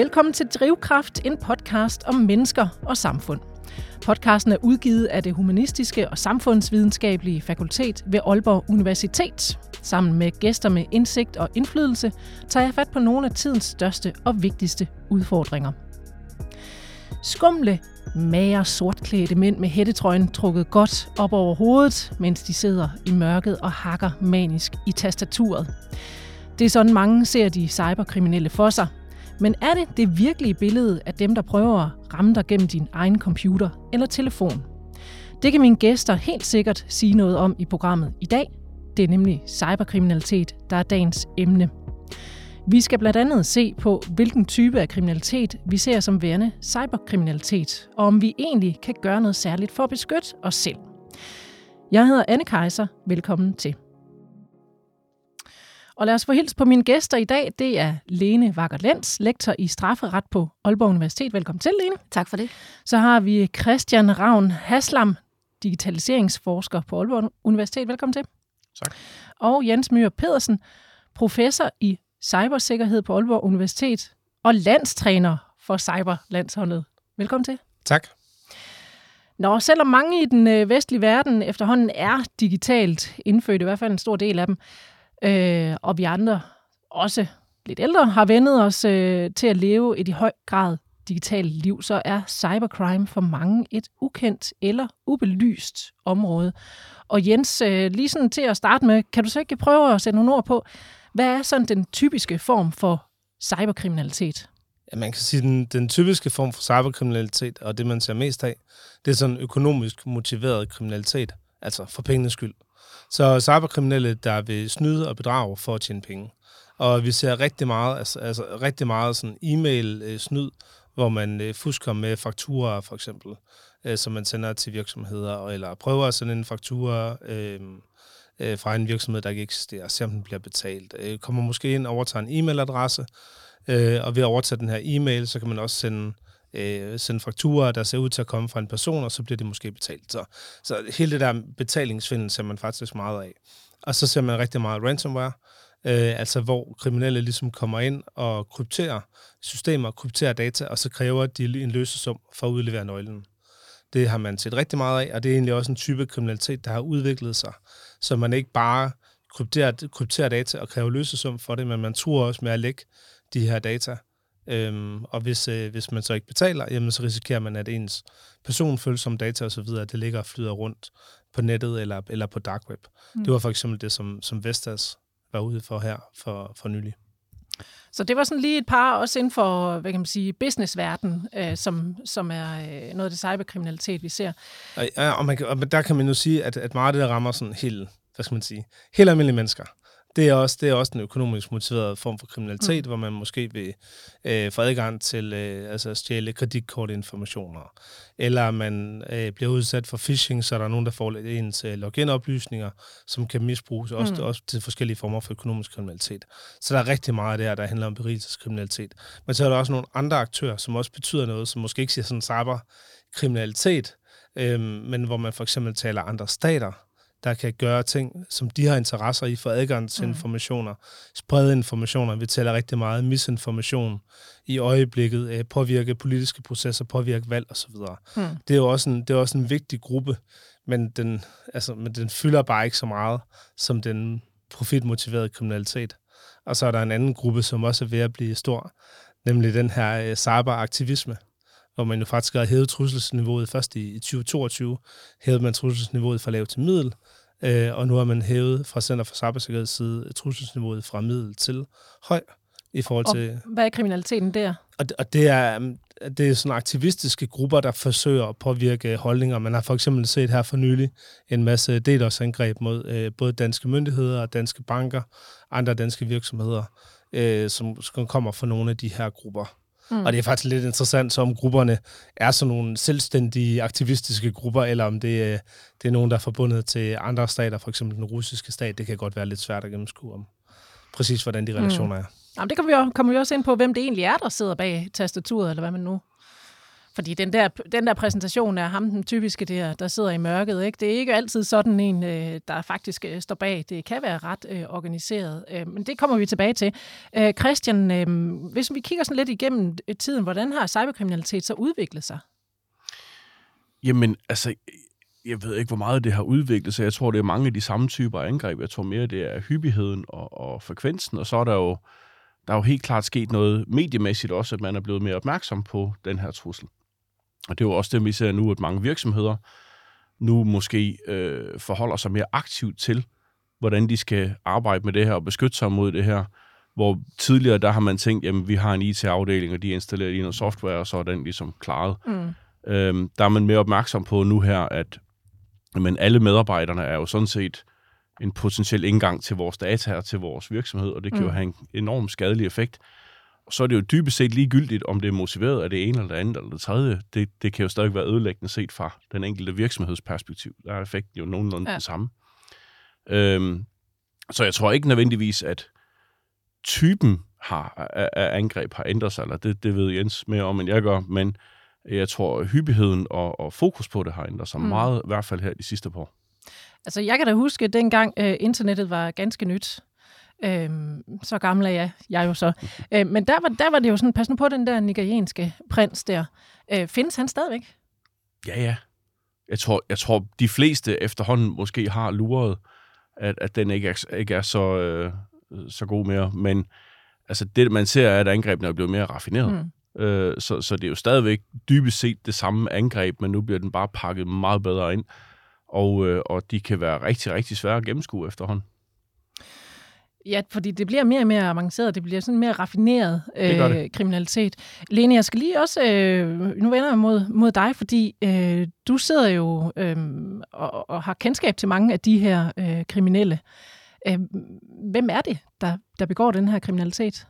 Velkommen til Drivkraft, en podcast om mennesker og samfund. Podcasten er udgivet af det Humanistiske og Samfundsvidenskabelige Fakultet ved Aalborg Universitet. Sammen med gæster med indsigt og indflydelse tager jeg fat på nogle af tidens største og vigtigste udfordringer. Skumle, mager sortklædte mænd med hættetrøjen trukket godt op over hovedet, mens de sidder i mørket og hakker manisk i tastaturet. Det er sådan, mange ser de cyberkriminelle for sig. Men er det det virkelige billede af dem, der prøver at ramme dig gennem din egen computer eller telefon? Det kan mine gæster helt sikkert sige noget om i programmet i dag. Det er nemlig cyberkriminalitet, der er dagens emne. Vi skal blandt andet se på, hvilken type af kriminalitet vi ser som værende cyberkriminalitet, og om vi egentlig kan gøre noget særligt for at beskytte os selv. Jeg hedder Anne Kaiser. Velkommen til. Og lad os få hils på mine gæster i dag. Det er Lene Wackert Lenz, lektor i strafferet på Aalborg Universitet. Velkommen til, Lene. Tak for det. Så har vi Christian Ravn Haslam, digitaliseringsforsker på Aalborg Universitet. Velkommen til. Tak. Og Jens Møger Pedersen, professor i cybersikkerhed på Aalborg Universitet og landstræner for cyberlandsholdet. Velkommen til. Tak. Nå, selvom mange i den øh, vestlige verden efterhånden er digitalt indfødt, i hvert fald en stor del af dem, øh, og vi andre også lidt ældre har vendet os øh, til at leve et i høj grad digitalt liv, så er cybercrime for mange et ukendt eller ubelyst område. Og Jens, øh, lige sådan til at starte med, kan du så ikke prøve at sætte nogle ord på, hvad er sådan den typiske form for cyberkriminalitet? Ja, man kan sige, at den, den typiske form for cyberkriminalitet, og det man ser mest af, det er sådan økonomisk motiveret kriminalitet, altså for pengenes skyld. Så cyberkriminelle, der vil snyde og bedrage for at tjene penge. Og vi ser rigtig meget, altså, altså rigtig meget sådan e-mail-snyd, øh, hvor man øh, fusker med fakturer, for eksempel, øh, som man sender til virksomheder, eller prøver at sende en faktura øh, øh, fra en virksomhed, der ikke eksisterer, se om den bliver betalt. Øh, kommer måske ind og overtager en e-mailadresse, øh, og ved at overtage den her e-mail, så kan man også sende øh, Øh, sende fakturer, der ser ud til at komme fra en person, og så bliver det måske betalt. Så, så hele det der betalingsvindel ser man faktisk meget af. Og så ser man rigtig meget ransomware, øh, altså hvor kriminelle ligesom kommer ind og krypterer systemer, krypterer data, og så kræver de en løsesum for at udlevere nøglen. Det har man set rigtig meget af, og det er egentlig også en type kriminalitet, der har udviklet sig, så man ikke bare krypterer, krypterer data og kræver løsesum for det, men man tror også med at lægge de her data Øhm, og hvis, øh, hvis man så ikke betaler, jamen, så risikerer man, at ens personfølsomme data osv., det ligger og flyder rundt på nettet eller, eller på dark web. Mm. Det var for eksempel det, som, som Vestas var ude for her for, for nylig. Så det var sådan lige et par også inden for, hvad kan man sige, businessverden, øh, som, som er øh, noget af det cyberkriminalitet, vi ser. Ja, og, man og der kan man jo sige, at, at meget af det rammer sådan helt, hvad skal man sige, helt almindelige mennesker det er også, det er også en økonomisk motiveret form for kriminalitet, mm. hvor man måske vil øh, få adgang til øh, altså stjæle kreditkortinformationer, eller man øh, bliver udsat for phishing, så der er nogen, der får ens øh, login-oplysninger, som kan misbruges også, mm. også til forskellige former for økonomisk kriminalitet. Så der er rigtig meget af det her, der handler om berigelseskriminalitet. Men så er der også nogle andre aktører, som også betyder noget, som måske ikke siger sådan cyberkriminalitet, øh, men hvor man for eksempel taler andre stater, der kan gøre ting, som de har interesser i, for adgang til mm. informationer, sprede informationer. Vi taler rigtig meget misinformation i øjeblikket, øh, påvirke politiske processer, påvirke valg osv. Mm. Det er jo også en, det er også en vigtig gruppe, men den, altså, men den fylder bare ikke så meget som den profitmotiverede kriminalitet. Og så er der en anden gruppe, som også er ved at blive stor, nemlig den her øh, cyberaktivisme, hvor man jo faktisk har hævet trusselsniveauet først i, i 2022, hævede man trusselsniveauet fra lav til middel, øh, og nu har man hævet fra Center for Cybersikkerheds side trusselsniveauet fra middel til høj i forhold og til... hvad er kriminaliteten der? Og, og det er, um, det er sådan aktivistiske grupper, der forsøger at påvirke holdninger. Man har for eksempel set her for nylig en masse DDoS-angreb mod øh, både danske myndigheder og danske banker, andre danske virksomheder, øh, som, som kommer fra nogle af de her grupper. Mm. Og det er faktisk lidt interessant, så om grupperne er sådan nogle selvstændige aktivistiske grupper, eller om det, det er nogen, der er forbundet til andre stater, for eksempel den russiske stat. Det kan godt være lidt svært at gennemskue om præcis, hvordan de relationer mm. er. Jamen, det kommer vi, også, kommer vi også ind på, hvem det egentlig er, der sidder bag tastaturet, eller hvad man nu fordi den der, den der præsentation af ham, den typiske der, der sidder i mørket, ikke? det er ikke altid sådan en, øh, der faktisk øh, står bag. Det kan være ret øh, organiseret, øh, men det kommer vi tilbage til. Øh, Christian, øh, hvis vi kigger sådan lidt igennem øh, tiden, hvordan har cyberkriminalitet så udviklet sig? Jamen, altså, jeg ved ikke, hvor meget det har udviklet sig. Jeg tror, det er mange af de samme typer angreb. Jeg tror mere, det er hyppigheden og, og frekvensen, og så er der jo, der er jo helt klart sket noget mediemæssigt også, at man er blevet mere opmærksom på den her trussel. Og det er jo også det, vi ser nu, at mange virksomheder nu måske øh, forholder sig mere aktivt til, hvordan de skal arbejde med det her og beskytte sig mod det her. Hvor tidligere, der har man tænkt, jamen vi har en IT-afdeling, og de installerer lige noget software, og så er den ligesom klaret. Mm. Øhm, der er man mere opmærksom på nu her, at men alle medarbejderne er jo sådan set en potentiel indgang til vores data og til vores virksomhed, og det kan mm. jo have en enorm skadelig effekt. Så er det jo dybest set ligegyldigt, om det er motiveret af det ene eller det andet eller det tredje. Det, det kan jo stadig være ødelæggende set fra den enkelte virksomhedsperspektiv. Der er effekten jo nogenlunde ja. den samme. Øhm, så jeg tror ikke nødvendigvis, at typen har, af angreb har ændret sig, eller det, det ved Jens mere om, end jeg gør, men jeg tror, hyppigheden og, og fokus på det har ændret sig mm. meget, i hvert fald her de sidste par år. Altså, jeg kan da huske, at dengang øh, internettet var ganske nyt, Øhm, så gammel er jeg, jeg er jo så. Øh, men der var, der var det jo sådan, pas nu på den der nigerianske prins der. Øh, findes han stadigvæk? Ja, ja. Jeg tror, jeg tror, de fleste efterhånden måske har luret, at, at den ikke er, ikke er så, øh, så god mere. Men altså, det, man ser, er, at angrebene er blevet mere raffineret. Mm. Øh, så, så det er jo stadigvæk dybest set det samme angreb, men nu bliver den bare pakket meget bedre ind. Og, øh, og de kan være rigtig, rigtig svære at gennemskue efterhånden. Ja, fordi det bliver mere og mere avanceret, det bliver sådan mere raffineret øh, kriminalitet. Lene, jeg skal lige også, øh, nu vender jeg mod, mod dig, fordi øh, du sidder jo øh, og, og har kendskab til mange af de her øh, kriminelle. Øh, hvem er det, der, der begår den her kriminalitet?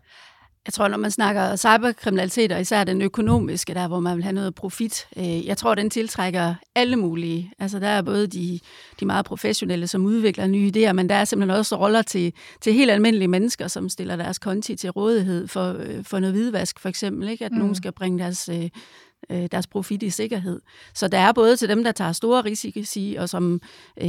Jeg tror, når man snakker cyberkriminalitet, og især den økonomiske, der hvor man vil have noget profit, øh, jeg tror, den tiltrækker alle mulige. Altså, der er både de, de meget professionelle, som udvikler nye idéer, men der er simpelthen også roller til, til helt almindelige mennesker, som stiller deres konti til rådighed for, øh, for noget hvidvask, for eksempel. Ikke? At mm. nogen skal bringe deres øh, øh, deres profit i sikkerhed. Så der er både til dem, der tager store risici, og som øh,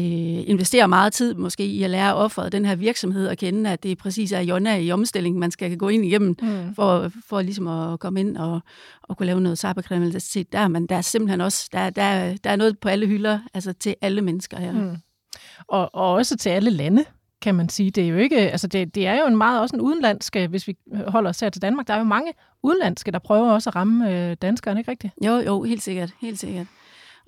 investerer meget tid måske i at lære offeret den her virksomhed at kende, at det præcis er Jonna i omstilling, man skal gå ind igennem, mm. for, for ligesom at komme ind og, og kunne lave noget cyberkriminalitet der. Men der er simpelthen også, der, der, der er noget på alle hylder, altså til alle mennesker her. Mm. Og, og også til alle lande kan man sige. Det er jo ikke, altså det, det er jo en meget også en udenlandsk, øh, hvis vi øh, holder os her til Danmark, der er jo mange udenlandske, der prøver også at ramme øh, danskerne, ikke rigtigt? Jo, jo, helt sikkert, helt sikkert.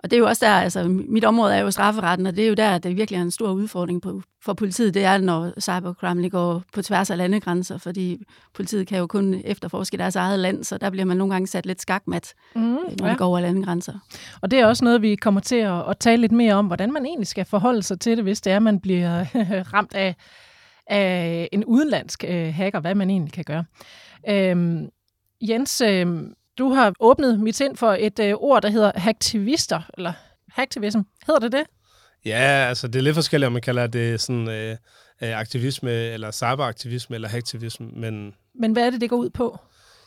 Og det er jo også der, altså mit område er jo strafferetten, og det er jo der, det virkelig er en stor udfordring på, for politiet. Det er, når cybercrime går på tværs af landegrænser, fordi politiet kan jo kun efterforske deres eget land, så der bliver man nogle gange sat lidt skakmat, mm, når ja. det går over landegrænser. Og det er også noget, vi kommer til at, at tale lidt mere om, hvordan man egentlig skal forholde sig til det, hvis det er, man bliver ramt af, af en udenlandsk øh, hacker, hvad man egentlig kan gøre. Øhm, Jens, øh, du har åbnet mit sind for et øh, ord, der hedder hacktivister, eller hacktivism. Hedder det det? Ja, altså det er lidt forskelligt, om man kalder det sådan øh, øh, aktivisme, eller cyberaktivisme, eller hacktivism, men... Men hvad er det, det går ud på?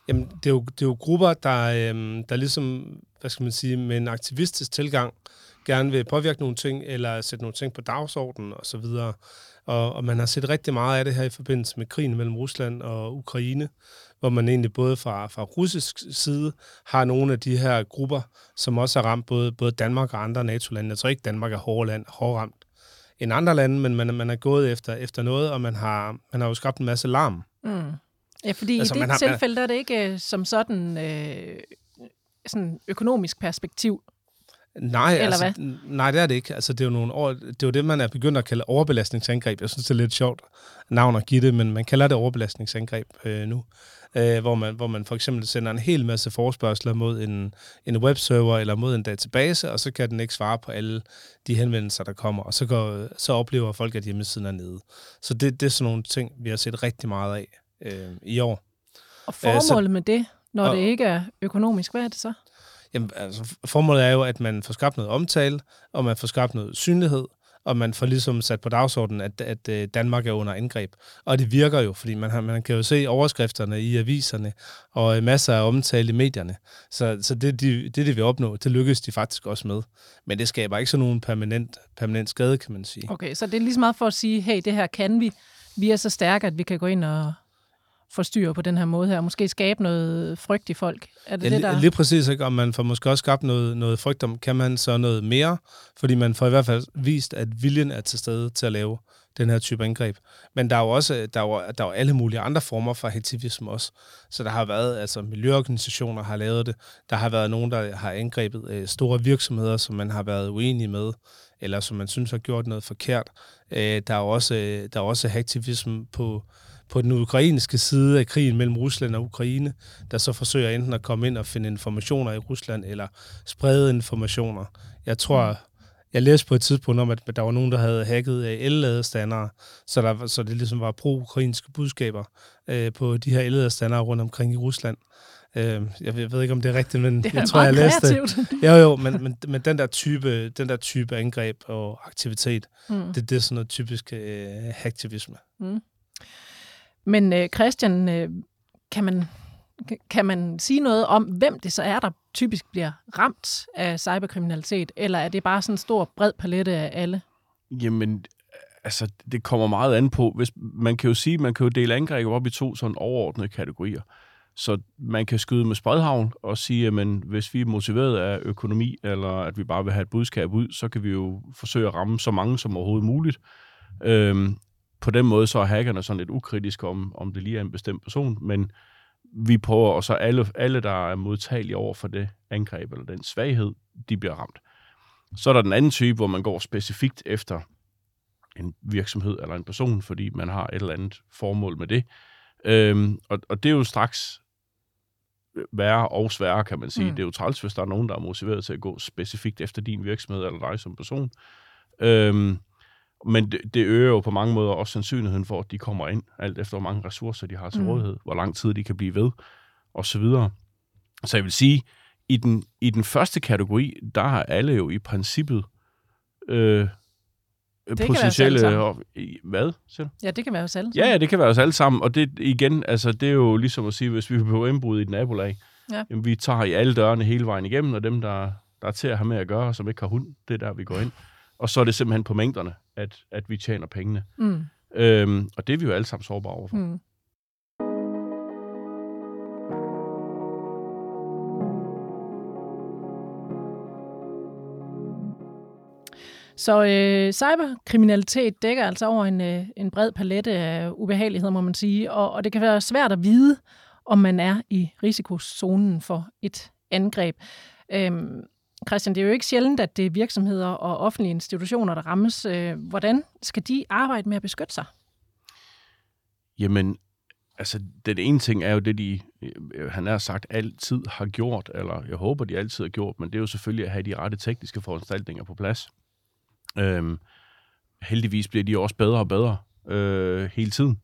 Jamen, det er jo, det er jo grupper, der, øh, der ligesom, hvad skal man sige, med en aktivistisk tilgang, gerne vil påvirke nogle ting, eller sætte nogle ting på dagsordenen, og så videre. Og, og man har set rigtig meget af det her i forbindelse med krigen mellem Rusland og Ukraine, hvor man egentlig både fra, fra russisk side har nogle af de her grupper, som også har ramt både, både Danmark og andre NATO-lande. Jeg tror ikke, Danmark er hårdere, hårdere ramt end andre lande, men man, man er gået efter, efter noget, og man har, man har jo skabt en masse larm. Mm. Ja, fordi altså, i det har, tilfælde der er det ikke øh, som sådan, øh, sådan økonomisk perspektiv Nej, Eller altså, hvad? nej, det er det ikke. Altså, det er jo nogle år, det er jo det, man er begyndt at kalde overbelastningsangreb. Jeg synes, det er lidt sjovt navn at give det, men man kalder det overbelastningsangreb øh, nu. Øh, hvor, man, hvor man for eksempel sender en hel masse forspørgseler mod en, en webserver eller mod en database, og så kan den ikke svare på alle de henvendelser, der kommer, og så, går, så oplever folk, at hjemmesiden er nede. Så det, det er sådan nogle ting, vi har set rigtig meget af øh, i år. Og formålet øh, så, med det, når og, det ikke er økonomisk, hvad er det så? Jamen, altså, formålet er jo, at man får skabt noget omtale, og man får skabt noget synlighed, og man får ligesom sat på dagsordenen, at, at øh, Danmark er under angreb. Og det virker jo, fordi man, har, man kan jo se overskrifterne i aviserne, og øh, masser af omtale i medierne. Så, så det, de, det, de vil opnå, det lykkes de faktisk også med. Men det skaber ikke sådan nogen permanent, permanent skade, kan man sige. Okay, så det er lige meget for at sige, hey, det her kan vi. Vi er så stærke, at vi kan gå ind og forstyrre på den her måde her, og måske skabe noget frygt i folk. Er det ja, det, der... Lige præcis, ikke? og man får måske også skabt noget, noget frygt om, kan man så noget mere, fordi man får i hvert fald vist, at viljen er til stede til at lave den her type angreb. Men der er jo også der er jo, der er jo alle mulige andre former for aktivisme også. Så der har været, altså miljøorganisationer har lavet det. Der har været nogen, der har angrebet øh, store virksomheder, som man har været uenig med, eller som man synes har gjort noget forkert. Øh, der er jo også, øh, der er også aktivisme på, på den ukrainske side af krigen mellem Rusland og Ukraine, der så forsøger enten at komme ind og finde informationer i Rusland, eller sprede informationer. Jeg tror, jeg læste på et tidspunkt om, at der var nogen, der havde hacket el-ladestandere, så, der, så det ligesom var pro-ukrainske budskaber øh, på de her el-ladestandere rundt omkring i Rusland. Øh, jeg, ved, jeg ved ikke, om det er rigtigt, men det jeg tror, jeg læste kreativt. det. Jo, jo, men, men, men den, der type, den der type angreb og aktivitet, mm. det, det er sådan noget typisk øh, aktivisme. Mm. Men øh, Christian, øh, kan, man, kan man sige noget om, hvem det så er, der typisk bliver ramt af cyberkriminalitet, eller er det bare sådan en stor, bred palette af alle? Jamen, altså, det kommer meget an på. Hvis, man kan jo sige, man kan jo dele angreb op i to sådan overordnede kategorier. Så man kan skyde med spredhavn og sige, at hvis vi er motiveret af økonomi, eller at vi bare vil have et budskab ud, så kan vi jo forsøge at ramme så mange som overhovedet muligt. Øhm, på den måde så er hackerne sådan lidt ukritiske om, om det lige er en bestemt person, men vi prøver, og så alle, alle, der er modtagelige over for det angreb eller den svaghed, de bliver ramt. Så er der den anden type, hvor man går specifikt efter en virksomhed eller en person, fordi man har et eller andet formål med det. Øhm, og, og det er jo straks værre og sværere, kan man sige. Mm. Det er jo træls, hvis der er nogen, der er motiveret til at gå specifikt efter din virksomhed eller dig som person. Øhm, men det, det øger jo på mange måder også sandsynligheden for, at de kommer ind, alt efter hvor mange ressourcer de har til mm. rådighed, hvor lang tid de kan blive ved, og så videre. Så jeg vil sige, i den, i den første kategori, der har alle jo i princippet øh, det potentielle... Kan og, hvad, siger du? Ja, det kan være os alle sammen. Ja, ja, det kan være os alle sammen. Og det igen, altså, det er jo ligesom at sige, hvis vi er på indbrud i et nabolag, ja. jamen, vi tager i alle dørene hele vejen igennem, og dem, der, der er til at have med at gøre, som ikke har hund, det er der, vi går ind. Og så er det simpelthen på mængderne, at, at vi tjener pengene. Mm. Øhm, og det er vi jo alle sammen sårbare overfor. Mm. Så øh, cyberkriminalitet dækker altså over en, øh, en bred palette af ubehageligheder, må man sige, og, og det kan være svært at vide, om man er i risikozonen for et angreb. Øhm, Christian, det er jo ikke sjældent, at det er virksomheder og offentlige institutioner, der rammes. Øh, hvordan skal de arbejde med at beskytte sig? Jamen, altså, den ene ting er jo det, de, øh, han har sagt, altid har gjort, eller jeg håber, de altid har gjort, men det er jo selvfølgelig at have de rette tekniske foranstaltninger på plads. Øhm, heldigvis bliver de også bedre og bedre øh, hele tiden.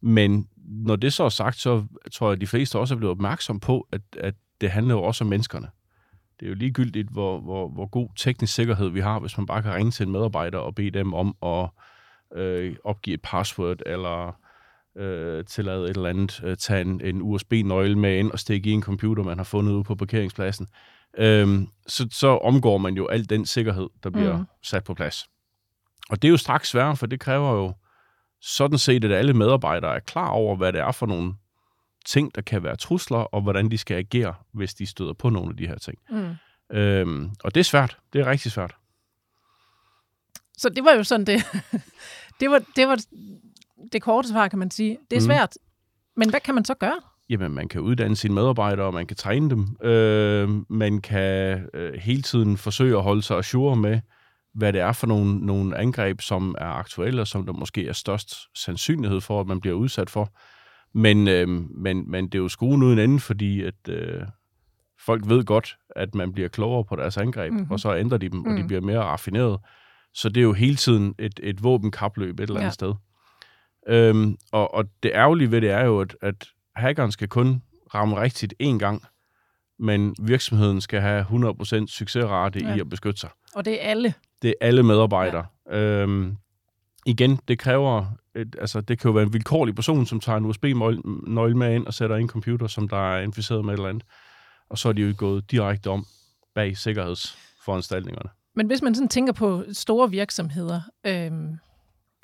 Men når det så er sagt, så tror jeg, at de fleste også er blevet opmærksom på, at, at det handler jo også om menneskerne. Det er jo ligegyldigt, hvor, hvor, hvor god teknisk sikkerhed vi har, hvis man bare kan ringe til en medarbejder og bede dem om at øh, opgive et password, eller øh, tillade et eller andet, øh, tage en, en USB-nøgle med ind og stikke i en computer, man har fundet ude på parkeringspladsen. Øh, så, så omgår man jo al den sikkerhed, der bliver mm. sat på plads. Og det er jo straks sværere, for det kræver jo sådan set, at alle medarbejdere er klar over, hvad det er for nogle ting, der kan være trusler, og hvordan de skal agere, hvis de støder på nogle af de her ting. Mm. Øhm, og det er svært. Det er rigtig svært. Så det var jo sådan det. det, var, det var det korte svar, kan man sige. Det er mm. svært. Men hvad kan man så gøre? Jamen, man kan uddanne sine medarbejdere, og man kan træne dem. Øh, man kan øh, hele tiden forsøge at holde sig ajour med, hvad det er for nogle, nogle angreb, som er aktuelle, og som der måske er størst sandsynlighed for, at man bliver udsat for. Men, øh, men, men det er jo skruen uden ende, fordi at øh, folk ved godt, at man bliver klogere på deres angreb, mm-hmm. og så ændrer de dem, mm. og de mhm. bliver mere raffineret. Så det er jo hele tiden et, et våbenkapløb et eller andet ja. sted. Øhm, og, og det ærgerlige ved det er jo, at, at hackeren skal kun ramme rigtigt én gang, men virksomheden skal have 100% succesrate ja. i at beskytte sig. Og det er alle. Det er alle medarbejdere. Øhm, igen, det kræver, et, altså det kan jo være en vilkårlig person, som tager en USB-nøgle med ind og sætter en computer, som der er inficeret med et eller andet. Og så er de jo gået direkte om bag sikkerhedsforanstaltningerne. Men hvis man sådan tænker på store virksomheder, øhm,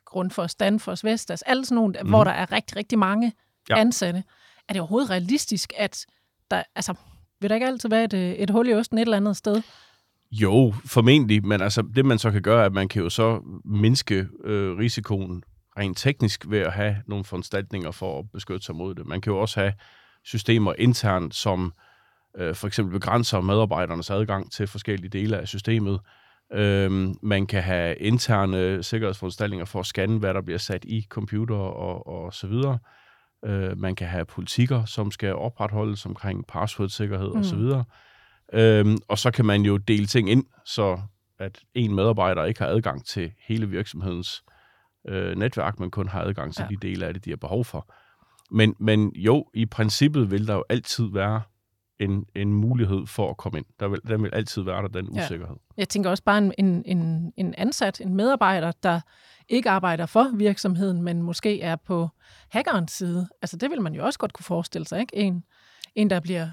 Grundfos, Danfoss, Vestas, alle sådan nogle, mm. hvor der er rigtig, rigtig mange ja. ansatte, er det overhovedet realistisk, at der, altså, vil der ikke altid være et, et hul i osten et eller andet sted? Jo, formentlig, men altså det man så kan gøre, er, at man kan jo så mindske øh, risikoen rent teknisk ved at have nogle foranstaltninger for at beskytte sig mod det. Man kan jo også have systemer internt, som øh, for eksempel begrænser medarbejdernes adgang til forskellige dele af systemet. Øh, man kan have interne sikkerhedsforanstaltninger for at scanne, hvad der bliver sat i computer og, og så videre. Øh, man kan have politikker, som skal opretholdes omkring password-sikkerhed mm. og så mm. videre. Øhm, og så kan man jo dele ting ind, så at en medarbejder ikke har adgang til hele virksomhedens øh, netværk, men kun har adgang til ja. de dele af det, de har behov for. Men, men jo, i princippet vil der jo altid være en, en mulighed for at komme ind. Der vil, der vil altid være der, den usikkerhed. Ja. Jeg tænker også bare en, en, en, en ansat, en medarbejder, der ikke arbejder for virksomheden, men måske er på hackerens side. Altså det vil man jo også godt kunne forestille sig, ikke? En, en der bliver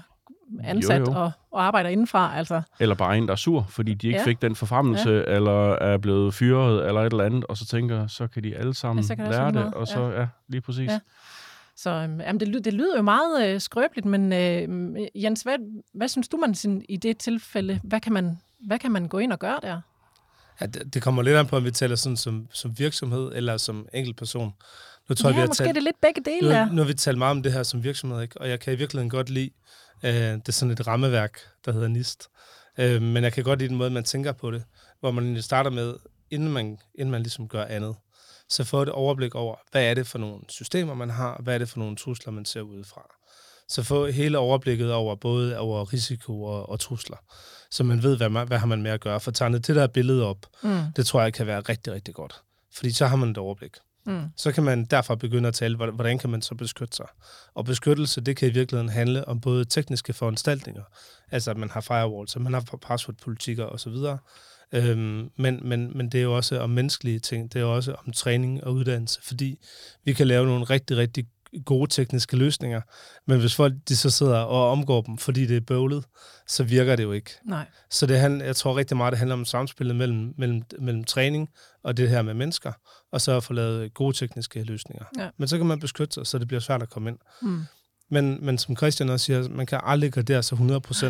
ansat jo, jo. Og, og arbejder indenfra. Altså. Eller bare en, der er sur, fordi de ikke ja. fik den forfremmelse, ja. eller er blevet fyret, eller et eller andet, og så tænker, så kan de alle sammen ja, lære det, og så, ja, ja lige præcis. Ja. Så øhm, jamen, det, det lyder jo meget øh, skrøbeligt, men øh, Jens, hvad, hvad synes du, man sådan, i det tilfælde, hvad kan, man, hvad kan man gå ind og gøre der? Ja, det, det kommer lidt an på, om vi taler sådan som, som virksomhed eller som enkeltperson. Nu tror ja, jeg, vi har måske talt, det er lidt begge dele nu. Nu har vi talt meget om det her som virksomhed, ikke? og jeg kan i virkeligheden godt lide, øh, det er sådan et rammeværk, der hedder NIST. Øh, men jeg kan godt lide den måde, man tænker på det, hvor man starter med, inden man, inden man ligesom gør andet, så får et overblik over, hvad er det for nogle systemer, man har, hvad er det for nogle trusler, man ser udefra. Så få hele overblikket over både over risiko og, og trusler, så man ved, hvad, man, hvad har man med at gøre. For tegnet det der billede op, mm. det tror jeg kan være rigtig, rigtig godt. Fordi så har man et overblik. Mm. Så kan man derfra begynde at tale, hvordan kan man så beskytte sig. Og beskyttelse, det kan i virkeligheden handle om både tekniske foranstaltninger, altså at man har firewalls, at man har passwordpolitikker osv., Øhm, men, men, men det er jo også om menneskelige ting, det er også om træning og uddannelse, fordi vi kan lave nogle rigtig, rigtig gode tekniske løsninger, men hvis folk de så sidder og omgår dem, fordi det er bøvlet, så virker det jo ikke. Nej. Så det, jeg tror rigtig meget, det handler om samspillet mellem, mellem, mellem træning og det her med mennesker, og så at få lavet gode tekniske løsninger. Ja. Men så kan man beskytte sig, så det bliver svært at komme ind. Mm. Men, men som Christian også siger, man kan aldrig gradere sig 100%,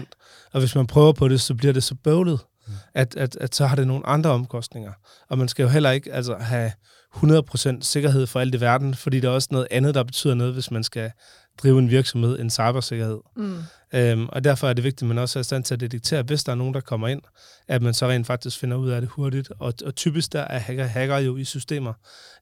og hvis man prøver på det, så bliver det så bøvlet, mm. at, at, at så har det nogle andre omkostninger. Og man skal jo heller ikke altså, have 100% sikkerhed for alt i verden, fordi der er også noget andet, der betyder noget, hvis man skal drive en virksomhed end cybersikkerhed. Mm. Øhm, og derfor er det vigtigt, at man også er i stand til at detektere, hvis der er nogen, der kommer ind, at man så rent faktisk finder ud af det hurtigt. Og, og typisk der er hacker, hacker jo i systemer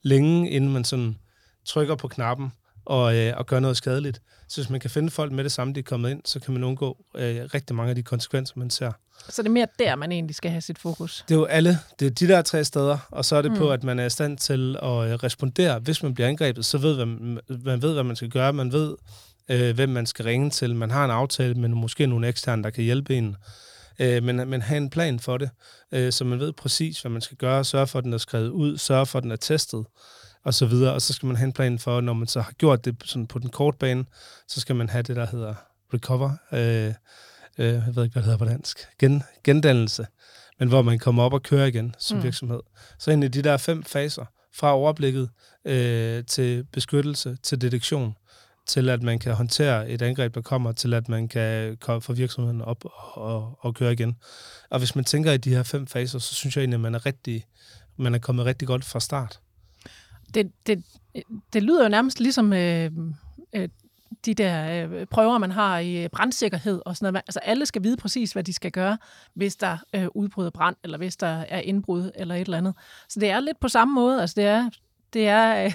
længe, inden man sådan trykker på knappen og, øh, og gør noget skadeligt. Så hvis man kan finde folk med det samme, de er kommet ind, så kan man undgå øh, rigtig mange af de konsekvenser, man ser. Så det er mere der, man egentlig skal have sit fokus? Det er jo alle. Det er de der tre steder, og så er det mm. på, at man er i stand til at øh, respondere. Hvis man bliver angrebet, så ved man, man ved, hvad man skal gøre. Man ved, øh, hvem man skal ringe til. Man har en aftale med måske nogle eksterne, der kan hjælpe en. Øh, men, men have en plan for det, øh, så man ved præcis, hvad man skal gøre. Sørge for, at den er skrevet ud. Sørge for, at den er testet og så videre. Og så skal man have en plan for, når man så har gjort det sådan på den korte bane, så skal man have det, der hedder recover. Øh, øh, jeg ved ikke, hvad det hedder på dansk. Gen, gendannelse. Men hvor man kommer op og kører igen som mm. virksomhed. Så i de der fem faser, fra overblikket øh, til beskyttelse, til detektion, til at man kan håndtere et angreb, der kommer, til at man kan få virksomheden op og, og, og køre igen. Og hvis man tænker i de her fem faser, så synes jeg egentlig, at man er, rigtig, man er kommet rigtig godt fra start det, det, det lyder jo nærmest ligesom øh, øh, de der øh, prøver, man har i brandsikkerhed og sådan noget. Altså alle skal vide præcis, hvad de skal gøre, hvis der øh, udbryder brand, eller hvis der er indbrud, eller et eller andet. Så det er lidt på samme måde. Altså det er, det er øh,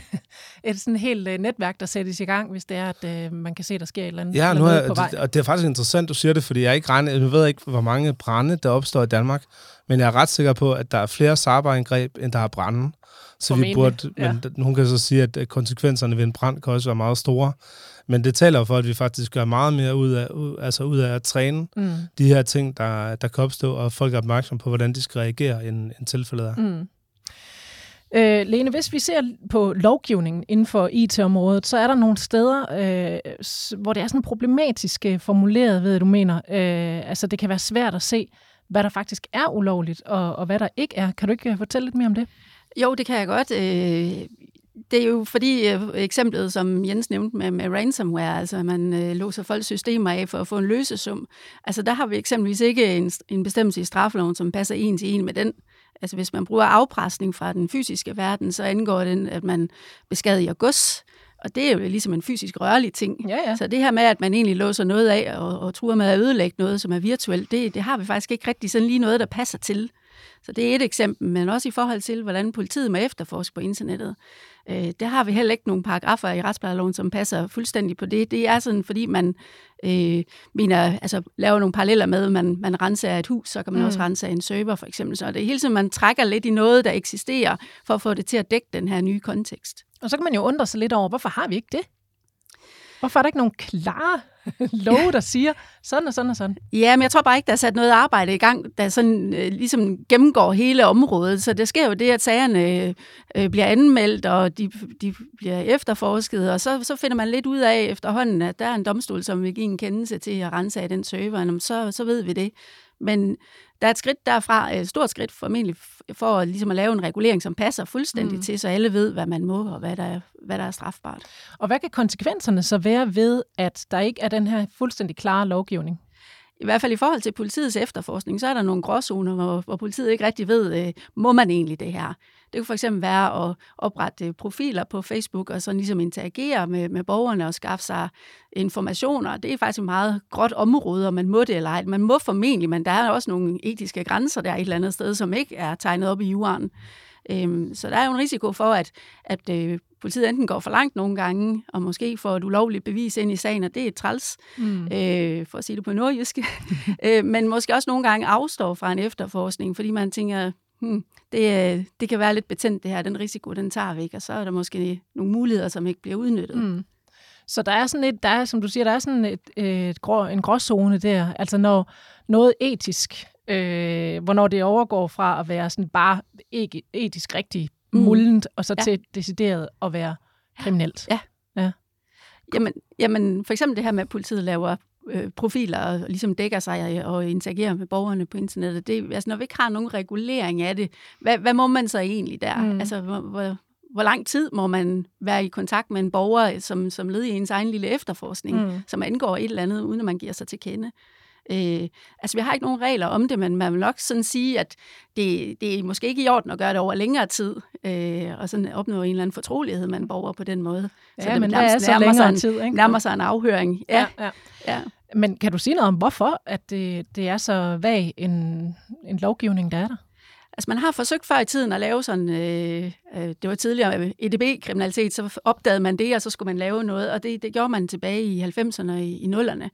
et sådan helt øh, netværk, der sættes i gang, hvis det er, at øh, man kan se, der sker et eller andet, ja, nu er, på vej. Det, og det er faktisk interessant, du siger det, fordi jeg ikke regner, jeg ved ikke, hvor mange brænde, der opstår i Danmark, men jeg er ret sikker på, at der er flere cyberangreb, end der er brænde. Så vi burde, ja. men hun kan så sige, at konsekvenserne ved en brand kan også være meget store. Men det taler for, at vi faktisk gør meget mere ud af, altså ud af at træne mm. de her ting, der, der kan opstå, og folk er opmærksom på, hvordan de skal reagere, end, end tilfældet er. Mm. Øh, Lene, hvis vi ser på lovgivningen inden for IT-området, så er der nogle steder, øh, hvor det er sådan problematisk øh, formuleret, ved du mener. Øh, altså det kan være svært at se, hvad der faktisk er ulovligt, og, og hvad der ikke er. Kan du ikke fortælle lidt mere om det? Jo, det kan jeg godt. Øh, det er jo fordi øh, eksemplet, som Jens nævnte med, med ransomware, altså at man øh, låser folks systemer af for at få en løsesum. Altså der har vi eksempelvis ikke en, en bestemmelse i straffeloven, som passer en til en med den. Altså hvis man bruger afpresning fra den fysiske verden, så angår den, at man beskadiger gods, og det er jo ligesom en fysisk rørlig ting. Ja, ja. Så det her med, at man egentlig låser noget af og, og truer med at ødelægge noget, som er virtuelt, det, det har vi faktisk ikke rigtig sådan lige noget, der passer til. Så det er et eksempel, men også i forhold til, hvordan politiet må efterforske på internettet. Øh, der har vi heller ikke nogen paragrafer i retsplejeloven, som passer fuldstændig på det. Det er sådan, fordi man øh, mener, altså, laver nogle paralleller med, man, man renser et hus, så kan man mm. også rense en server for eksempel. Så det er hele tiden, man trækker lidt i noget, der eksisterer, for at få det til at dække den her nye kontekst. Og så kan man jo undre sig lidt over, hvorfor har vi ikke det? Hvorfor er der ikke nogen klare love, der siger sådan og sådan og sådan? Ja, men jeg tror bare ikke, der er sat noget arbejde i gang, der sådan øh, ligesom gennemgår hele området. Så det sker jo det, at sagerne øh, bliver anmeldt, og de, de bliver efterforsket, og så, så finder man lidt ud af efterhånden, at der er en domstol, som vil give en kendelse til at rense af den server, så, så ved vi det. Men der er et skridt derfra, et stort skridt formentlig, for ligesom at lave en regulering, som passer fuldstændig mm. til, så alle ved, hvad man må, og hvad der, er, hvad der er strafbart. Og hvad kan konsekvenserne så være ved, at der ikke er den her fuldstændig klare lovgivning? I hvert fald i forhold til politiets efterforskning, så er der nogle gråzoner, hvor, hvor politiet ikke rigtig ved, øh, må man egentlig det her. Det kunne for eksempel være at oprette øh, profiler på Facebook og så ligesom interagere med, med borgerne og skaffe sig informationer. Det er faktisk et meget gråt område, og man må det eller ej. Man må formentlig, men der er også nogle etiske grænser der et eller andet sted, som ikke er tegnet op i jorden. Øhm, så der er jo en risiko for, at, at øh, politiet enten går for langt nogle gange, og måske får et ulovligt bevis ind i sagen, og det er træls, mm. øh, for at sige det på nordjysk, øh, men måske også nogle gange afstår fra en efterforskning, fordi man tænker, hmm, det, øh, det kan være lidt betændt det her, den risiko, den tager vi ikke, og så er der måske nogle muligheder, som ikke bliver udnyttet. Mm. Så der er sådan et, der er, som du siger, der er sådan et, et grå, en gråzone der, altså når noget etisk, øh, hvornår det overgår fra at være sådan bare etisk rigtig mm. og så ja. til decideret at være kriminelt. Ja. ja. Jamen, jamen, for eksempel det her med, at politiet laver øh, profiler og ligesom dækker sig og interagerer med borgerne på internettet. Det, altså, når vi ikke har nogen regulering af det, hvad, hvad må man så egentlig der? Mm. Altså, hvor, hvor, hvor lang tid må man være i kontakt med en borger, som, som led i ens egen lille efterforskning, mm. som angår et eller andet, uden at man giver sig til kende? Øh, altså, vi har ikke nogen regler om det, men man vil nok sådan sige, at det, det er måske ikke i orden at gøre det over længere tid, øh, og sådan opnå en eller anden fortrolighed med en borger på den måde. Ja, så det men hvad er så længere sig en, tid? Ikke? Nærmer sig en afhøring. Ja, ja, ja. ja. Men kan du sige noget om, hvorfor at det, det er så vag en, en lovgivning, der er der? Altså man har forsøgt før i tiden at lave sådan, øh, øh, det var tidligere EDB-kriminalitet, så opdagede man det, og så skulle man lave noget, og det, det gjorde man tilbage i 90'erne og i, i 0'erne.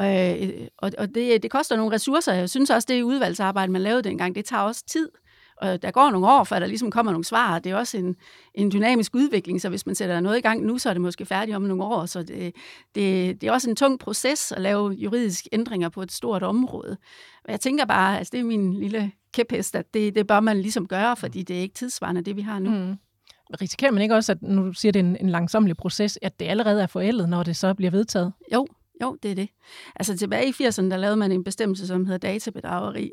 Øh, og og det, det koster nogle ressourcer. Jeg synes også, det udvalgsarbejde, man lavede dengang, det tager også tid. Og der går nogle år, før der ligesom kommer nogle svar. Det er også en, en dynamisk udvikling, så hvis man sætter noget i gang nu, så er det måske færdigt om nogle år. Så det, det, det er også en tung proces at lave juridiske ændringer på et stort område. Og jeg tænker bare, altså det er min lille kæphest, at det, det bør man ligesom gøre, fordi det er ikke tidsvarende, det vi har nu. Mm. Risikerer man ikke også, at nu siger, det en, en langsomlig proces, at det allerede er forældet, når det så bliver vedtaget? Jo, jo, det er det. Altså tilbage i 80'erne, der lavede man en bestemmelse, som hedder databedrageri.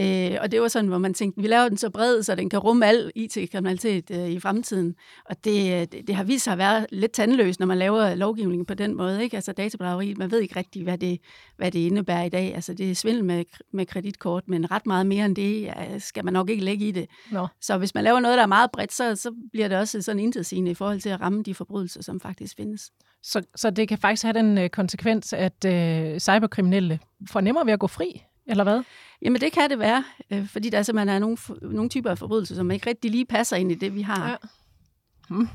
Øh, og det var sådan, hvor man tænkte, vi laver den så bred, så den kan rumme al IT-kriminalitet øh, i fremtiden. Og det, øh, det, det har vist sig at være lidt tandløst, når man laver lovgivningen på den måde. Ikke? Altså databedrageri, man ved ikke rigtigt, hvad det, hvad det indebærer i dag. Altså det er svindel med, med kreditkort, men ret meget mere end det skal man nok ikke lægge i det. Nå. Så hvis man laver noget, der er meget bredt, så, så bliver det også sådan intetsigende i forhold til at ramme de forbrydelser, som faktisk findes. Så, så det kan faktisk have den øh, konsekvens, at øh, cyberkriminelle får nemmere ved at gå fri, eller hvad? Jamen det kan det være, øh, fordi der simpelthen er nogle, nogle typer af forbrydelser, som ikke rigtig lige passer ind i det, vi har. Ja. Hmm.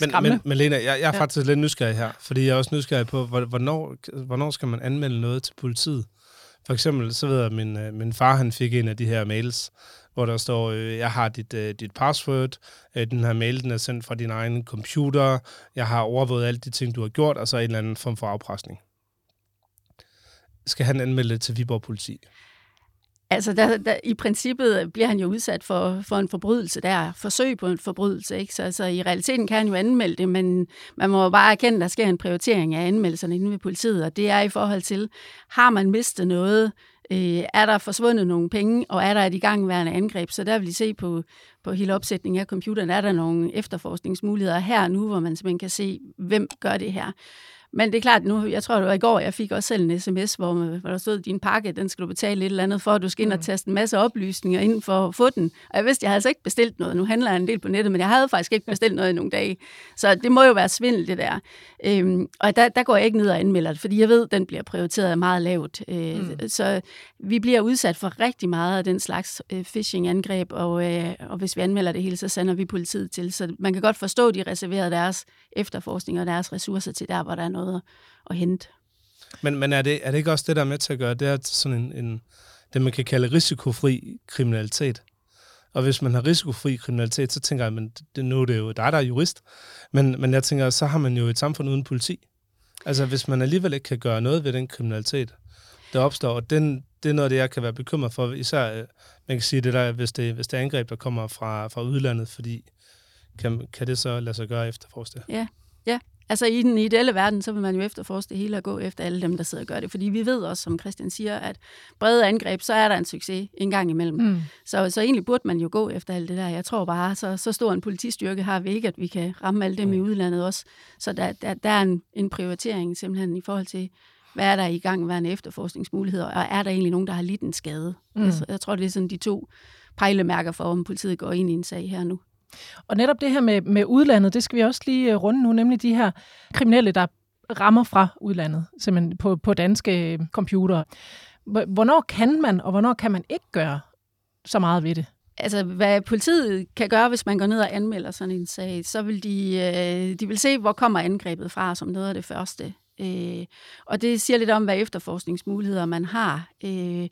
Men, men, men Lena, jeg, jeg er ja. faktisk lidt nysgerrig her, fordi jeg er også nysgerrig på, hvornår, hvornår skal man anmelde noget til politiet? For eksempel, så ved jeg, at min, øh, min far han fik en af de her mails, hvor der står, øh, jeg har dit, øh, dit password, øh, den her mail, den er sendt fra din egen computer, jeg har overvåget alle de ting, du har gjort, og så en eller anden form for afpresning. Skal han anmelde det til Viborg Politi? Altså, der, der, i princippet bliver han jo udsat for, for en forbrydelse der, forsøg på en forbrydelse, ikke? Så altså, i realiteten kan han jo anmelde det, men man må jo bare erkende, at der sker en prioritering af anmeldelserne inde ved politiet, og det er i forhold til, har man mistet noget, øh, er der forsvundet nogle penge, og er der et igangværende angreb, så der vil I se på, på hele opsætningen af computeren, er der nogle efterforskningsmuligheder her nu, hvor man simpelthen kan se, hvem gør det her. Men det er klart, nu, jeg tror, det var i går, jeg fik også selv en sms, hvor, hvor der stod, din pakke, den skal du betale et eller andet for, du skal ind og mm. taste en masse oplysninger ind for at få den. Og jeg vidste, jeg havde altså ikke bestilt noget. Nu handler jeg en del på nettet, men jeg havde faktisk ikke bestilt noget i nogle dage. Så det må jo være svindel, det der. Øhm, og der, der går jeg ikke ned og anmelder det, fordi jeg ved, den bliver prioriteret meget lavt. Øh, mm. Så vi bliver udsat for rigtig meget af den slags øh, phishing-angreb, og, øh, og hvis vi anmelder det hele, så sender vi politiet til. Så man kan godt forstå, at de reserverer deres efterforskning og deres ressourcer til der, hvor der er noget at hente. Men, men er, det, er det ikke også det, der er med til at gøre, det er sådan en, en det, man kan kalde risikofri kriminalitet? Og hvis man har risikofri kriminalitet, så tænker jeg, men det, nu er det jo dig, der er jurist. Men, men jeg tænker, så har man jo et samfund uden politi. Altså hvis man alligevel ikke kan gøre noget ved den kriminalitet, der opstår, og den, det er noget af det, jeg kan være bekymret for, især, øh, man kan sige det der, hvis det, hvis det er angreb, der kommer fra, fra udlandet, fordi kan, kan det så lade sig gøre efterforske det? Ja, ja. Altså i den ideelle verden, så vil man jo efterforske det hele og gå efter alle dem, der sidder og gør det. Fordi vi ved også, som Christian siger, at brede angreb, så er der en succes en gang imellem. Mm. Så, så egentlig burde man jo gå efter alt det der. Jeg tror bare, så, så stor en politistyrke har vi ikke, at vi kan ramme alle dem mm. i udlandet også. Så der, der, der er en, en prioritering simpelthen i forhold til, hvad er der i gang værende efterforskningsmuligheder, og er der egentlig nogen, der har lidt en skade? Mm. Altså, jeg tror, det er sådan de to pejlemærker for, om politiet går ind i en sag her nu. Og netop det her med, med udlandet, det skal vi også lige øh, runde nu, nemlig de her kriminelle, der rammer fra udlandet, simpelthen på, på danske øh, computere. Hvornår kan man, og hvornår kan man ikke gøre så meget ved det? Altså, hvad politiet kan gøre, hvis man går ned og anmelder sådan en sag, så vil de, øh, de vil se, hvor kommer angrebet fra, som noget af det første. Øh, og det siger lidt om, hvad efterforskningsmuligheder man har. Øh,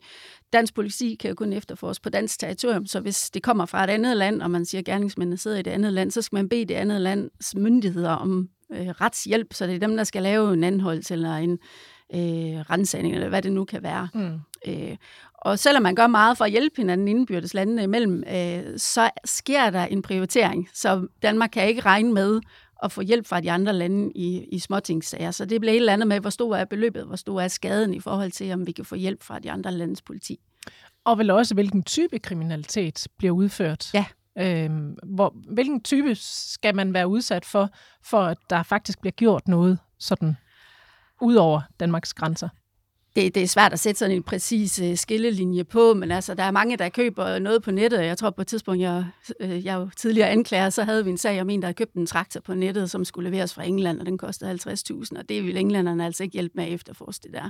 dansk politi kan jo kun efterforske på dansk territorium, så hvis det kommer fra et andet land, og man siger, at gerningsmændene sidder i det andet land, så skal man bede det andet lands myndigheder om øh, retshjælp, så det er dem, der skal lave en anholdelse eller en øh, rensagning, eller hvad det nu kan være. Mm. Øh, og selvom man gør meget for at hjælpe hinanden indbyrdes landene imellem, øh, så sker der en prioritering. Så Danmark kan ikke regne med at få hjælp fra de andre lande i, i småtingssager. Så det bliver et eller andet med, hvor stor er beløbet, hvor stor er skaden i forhold til, om vi kan få hjælp fra de andre landes politi. Og vel også, hvilken type kriminalitet bliver udført. Ja. Øhm, hvor, hvilken type skal man være udsat for, for at der faktisk bliver gjort noget sådan ud over Danmarks grænser? Det, det er svært at sætte sådan en præcis øh, skillelinje på, men altså, der er mange, der køber noget på nettet. Jeg tror på et tidspunkt, jeg, øh, jeg jo tidligere anklager, så havde vi en sag om en, der havde købt en traktor på nettet, som skulle leveres fra England, og den kostede 50.000, og det ville englænderne altså ikke hjælpe med at efterforske det der.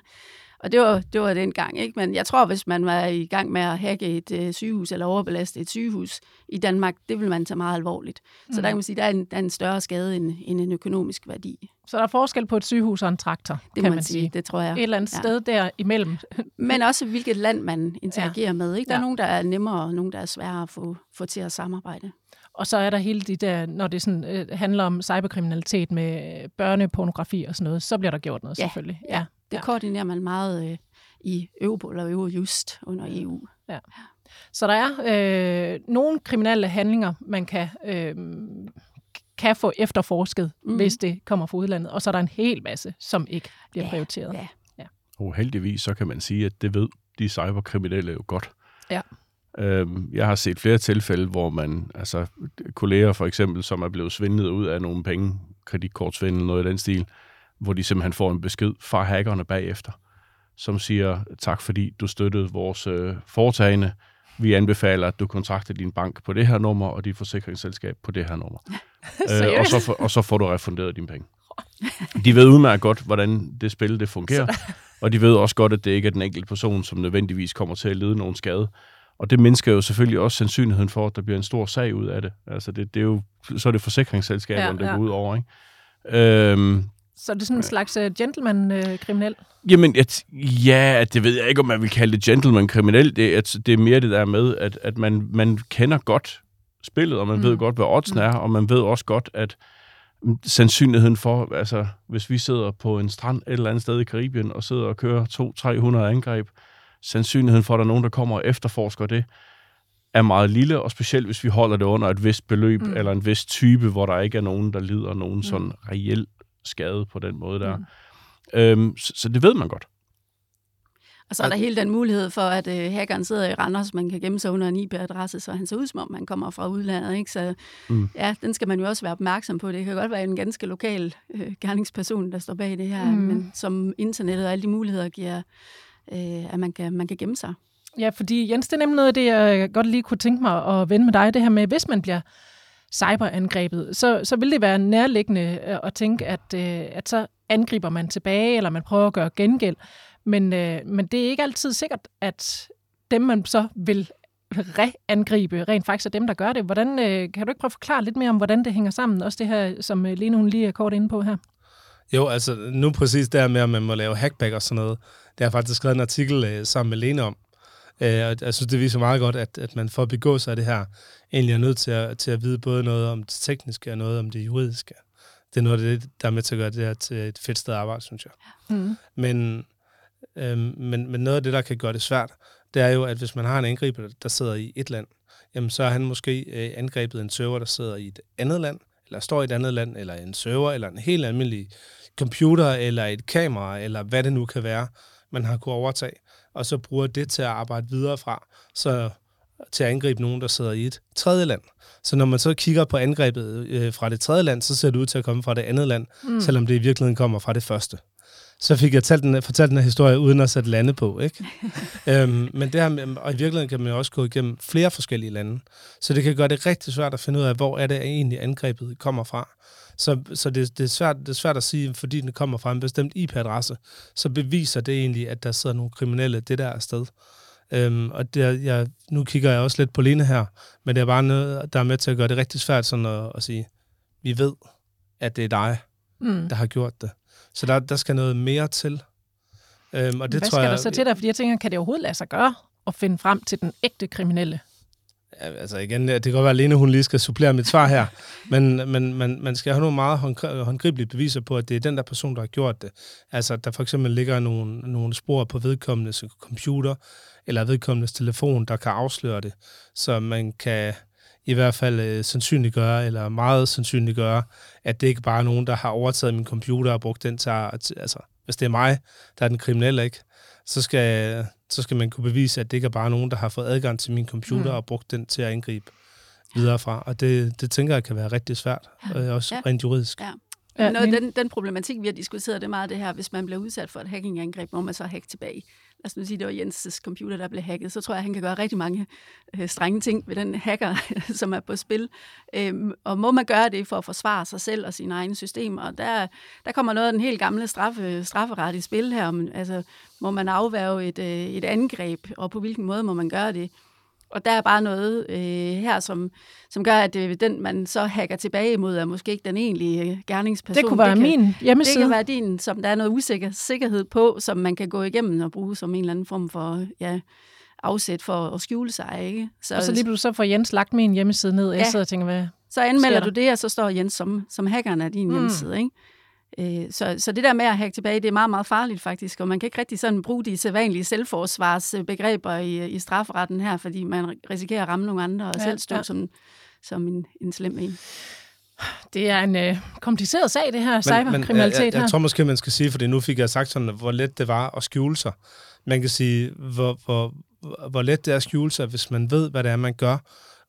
Og det var, det var den gang, ikke? Men jeg tror, hvis man var i gang med at hacke et uh, sygehus eller overbelaste et sygehus i Danmark, det vil man tage meget alvorligt. Så mm. der kan man sige, der er en, der er en større skade end, end en økonomisk værdi. Så der er forskel på et sygehus og en traktor, det kan man sige. sige. Det tror jeg. Et eller andet ja. sted der imellem. Men også hvilket land man interagerer ja. med. Ikke? Der er ja. nogen, der er nemmere, og nogen, der er sværere at få, få til at samarbejde. Og så er der hele de der, når det sådan, øh, handler om cyberkriminalitet med børnepornografi og sådan noget, så bliver der gjort noget ja. selvfølgelig. Ja, det ja. koordinerer man meget øh, i Europol og Eurojust under EU. Ja. Så der er øh, nogle kriminelle handlinger, man kan, øh, kan få efterforsket, mm. hvis det kommer fra udlandet. Og så er der en hel masse, som ikke bliver ja. prioriteret. Ja. Ja. Og heldigvis så kan man sige, at det ved de cyberkriminelle jo godt. Ja. Øhm, jeg har set flere tilfælde, hvor man, altså kolleger for eksempel, som er blevet svindlet ud af nogle penge, kreditkortsvindel, noget i den stil, hvor de simpelthen får en besked fra hackerne bagefter, som siger, tak fordi du støttede vores øh, foretagende. Vi anbefaler, at du kontakter din bank på det her nummer, og dit forsikringsselskab på det her nummer. øh, og, så for, og så får du refunderet dine penge. De ved udmærket godt, hvordan det spil det fungerer, og de ved også godt, at det ikke er den enkelte person, som nødvendigvis kommer til at lide nogen skade. Og det mindsker jo selvfølgelig også sandsynligheden for, at der bliver en stor sag ud af det. Altså det, det er jo, så er det forsikringsselskaberne, ja, ja. der går ud over. Ikke? Øhm, så det er sådan en slags uh, gentleman-kriminel? Uh, Jamen, at, ja, det ved jeg ikke, om man vil kalde det gentleman-kriminel. Det, at, det er mere det der med, at, at man, man kender godt spillet, og man mm. ved godt, hvad oddsen mm. er, og man ved også godt, at sandsynligheden for, altså hvis vi sidder på en strand et eller andet sted i Karibien og sidder og kører 200-300 angreb, sandsynligheden for, at der er nogen, der kommer og efterforsker det, er meget lille, og specielt hvis vi holder det under et vist beløb, mm. eller en vis type, hvor der ikke er nogen, der lider nogen mm. sådan reel skade på den måde der. Mm. Øhm, så, så det ved man godt. Og så er der hele den mulighed for, at øh, hackeren sidder i Randers, man kan gemme sig under en IP-adresse, så han ser ud som om, man kommer fra udlandet. Ikke? Så mm. ja, den skal man jo også være opmærksom på. Det kan godt være en ganske lokal øh, gerningsperson, der står bag det her, mm. men som internettet og alle de muligheder giver, øh, at man kan, man kan gemme sig. Ja, fordi Jens, det er nemlig noget af det, jeg godt lige kunne tænke mig at vende med dig, det her med, hvis man bliver cyberangrebet, så, så vil det være nærliggende øh, at tænke, at, øh, at så angriber man tilbage, eller man prøver at gøre gengæld. Men, øh, men det er ikke altid sikkert, at dem, man så vil reangribe, rent faktisk er dem, der gør det. Hvordan, kan du ikke prøve at forklare lidt mere om, hvordan det hænger sammen? Også det her, som Lene hun lige er kort inde på her. Jo, altså nu præcis der med, at man må lave hackback og sådan noget, det har faktisk skrevet en artikel øh, sammen med Lene om. Øh, og jeg synes, det viser meget godt, at, at man for at begå sig af det her, egentlig er nødt til at, til at vide både noget om det tekniske og noget om det juridiske. Det er noget af det, der er med til at gøre det her til et fedt sted at arbejde, synes jeg. Mm. Men Øhm, men, men noget af det, der kan gøre det svært, det er jo, at hvis man har en angriber, der sidder i et land, jamen så er han måske øh, angrebet en server, der sidder i et andet land, eller står i et andet land, eller en server, eller en helt almindelig computer, eller et kamera, eller hvad det nu kan være, man har kunnet overtage, og så bruger det til at arbejde videre fra, så til at angribe nogen, der sidder i et tredje land. Så når man så kigger på angrebet øh, fra det tredje land, så ser det ud til at komme fra det andet land, mm. selvom det i virkeligheden kommer fra det første så fik jeg talt den, fortalt den her historie uden at sætte lande på. Ikke? øhm, men det her, og i virkeligheden kan man jo også gå igennem flere forskellige lande. Så det kan gøre det rigtig svært at finde ud af, hvor er det egentlig angrebet kommer fra. Så, så det, det, er svært, det er svært at sige, fordi den kommer fra en bestemt IP-adresse, så beviser det egentlig, at der sidder nogle kriminelle det der sted. Øhm, og det, jeg, nu kigger jeg også lidt på Lene her, men det er bare noget, der er med til at gøre det rigtig svært sådan at, at sige, vi ved, at det er dig, mm. der har gjort det. Så der, der skal noget mere til. Øhm, og det Hvad tror skal jeg, der så til dig? Fordi jeg tænker, kan det overhovedet lade sig gøre at finde frem til den ægte kriminelle? Ja, altså igen, det kan godt være, at Lene hun lige skal supplere mit svar her, men, men man, man skal have nogle meget håndgribelige beviser på, at det er den der person, der har gjort det. Altså, der for eksempel ligger nogle, nogle spor på vedkommendes computer, eller vedkommendes telefon, der kan afsløre det, så man kan i hvert fald øh, sandsynliggøre, eller meget sandsynliggøre, at det ikke bare er nogen, der har overtaget min computer og brugt den til altså, hvis det er mig, der er den kriminelle, ikke? Så skal, så skal man kunne bevise, at det ikke er bare nogen, der har fået adgang til min computer mm. og brugt den til at angribe videre fra. Og det, det tænker jeg kan være rigtig svært, ja. øh, også ja. rent juridisk. Ja. Ja, Noget, den, den problematik, vi har diskuteret, det er meget det her, hvis man bliver udsat for et hackingangreb, må man så hacke tilbage. Lad os nu sige, det var Jens' computer, der blev hacket, så tror jeg, han kan gøre rigtig mange øh, strenge ting ved den hacker, som er på spil. Øhm, og må man gøre det for at forsvare sig selv og sine egne systemer? Og der, der kommer noget af den helt gamle straffe, strafferet i spil her. Om, altså, må man afværge et, øh, et angreb, og på hvilken måde må man gøre det? Og der er bare noget øh, her, som, som gør, at øh, den, man så hacker tilbage imod, er måske ikke den egentlige øh, gerningsperson. Det kunne være det kan, min hjemmeside. Det kan være din, som der er noget usikker sikkerhed på, som man kan gå igennem og bruge som en eller anden form for ja, afsæt for at skjule sig. Ikke? Så, og så lige pludselig så får Jens lagt min hjemmeside ned, ja. jeg sidder og tænker, hvad Så anmelder du det, og så står Jens som, som hackeren af din mm. hjemmeside. Ikke? Øh, så, så det der med at hacke tilbage, det er meget, meget farligt faktisk, og man kan ikke rigtig sådan bruge de sædvanlige selvforsvarsbegreber i, i strafferetten her, fordi man risikerer at ramme nogle andre og ja, selv stå ja. som, som en, en slem en. Det er en øh, kompliceret sag, det her cyberkriminalitet jeg, jeg, jeg, jeg tror måske, man skal sige, fordi nu fik jeg sagt sådan, hvor let det var at skjule sig. Man kan sige, hvor, hvor, hvor let det er at skjule sig, hvis man ved, hvad det er, man gør,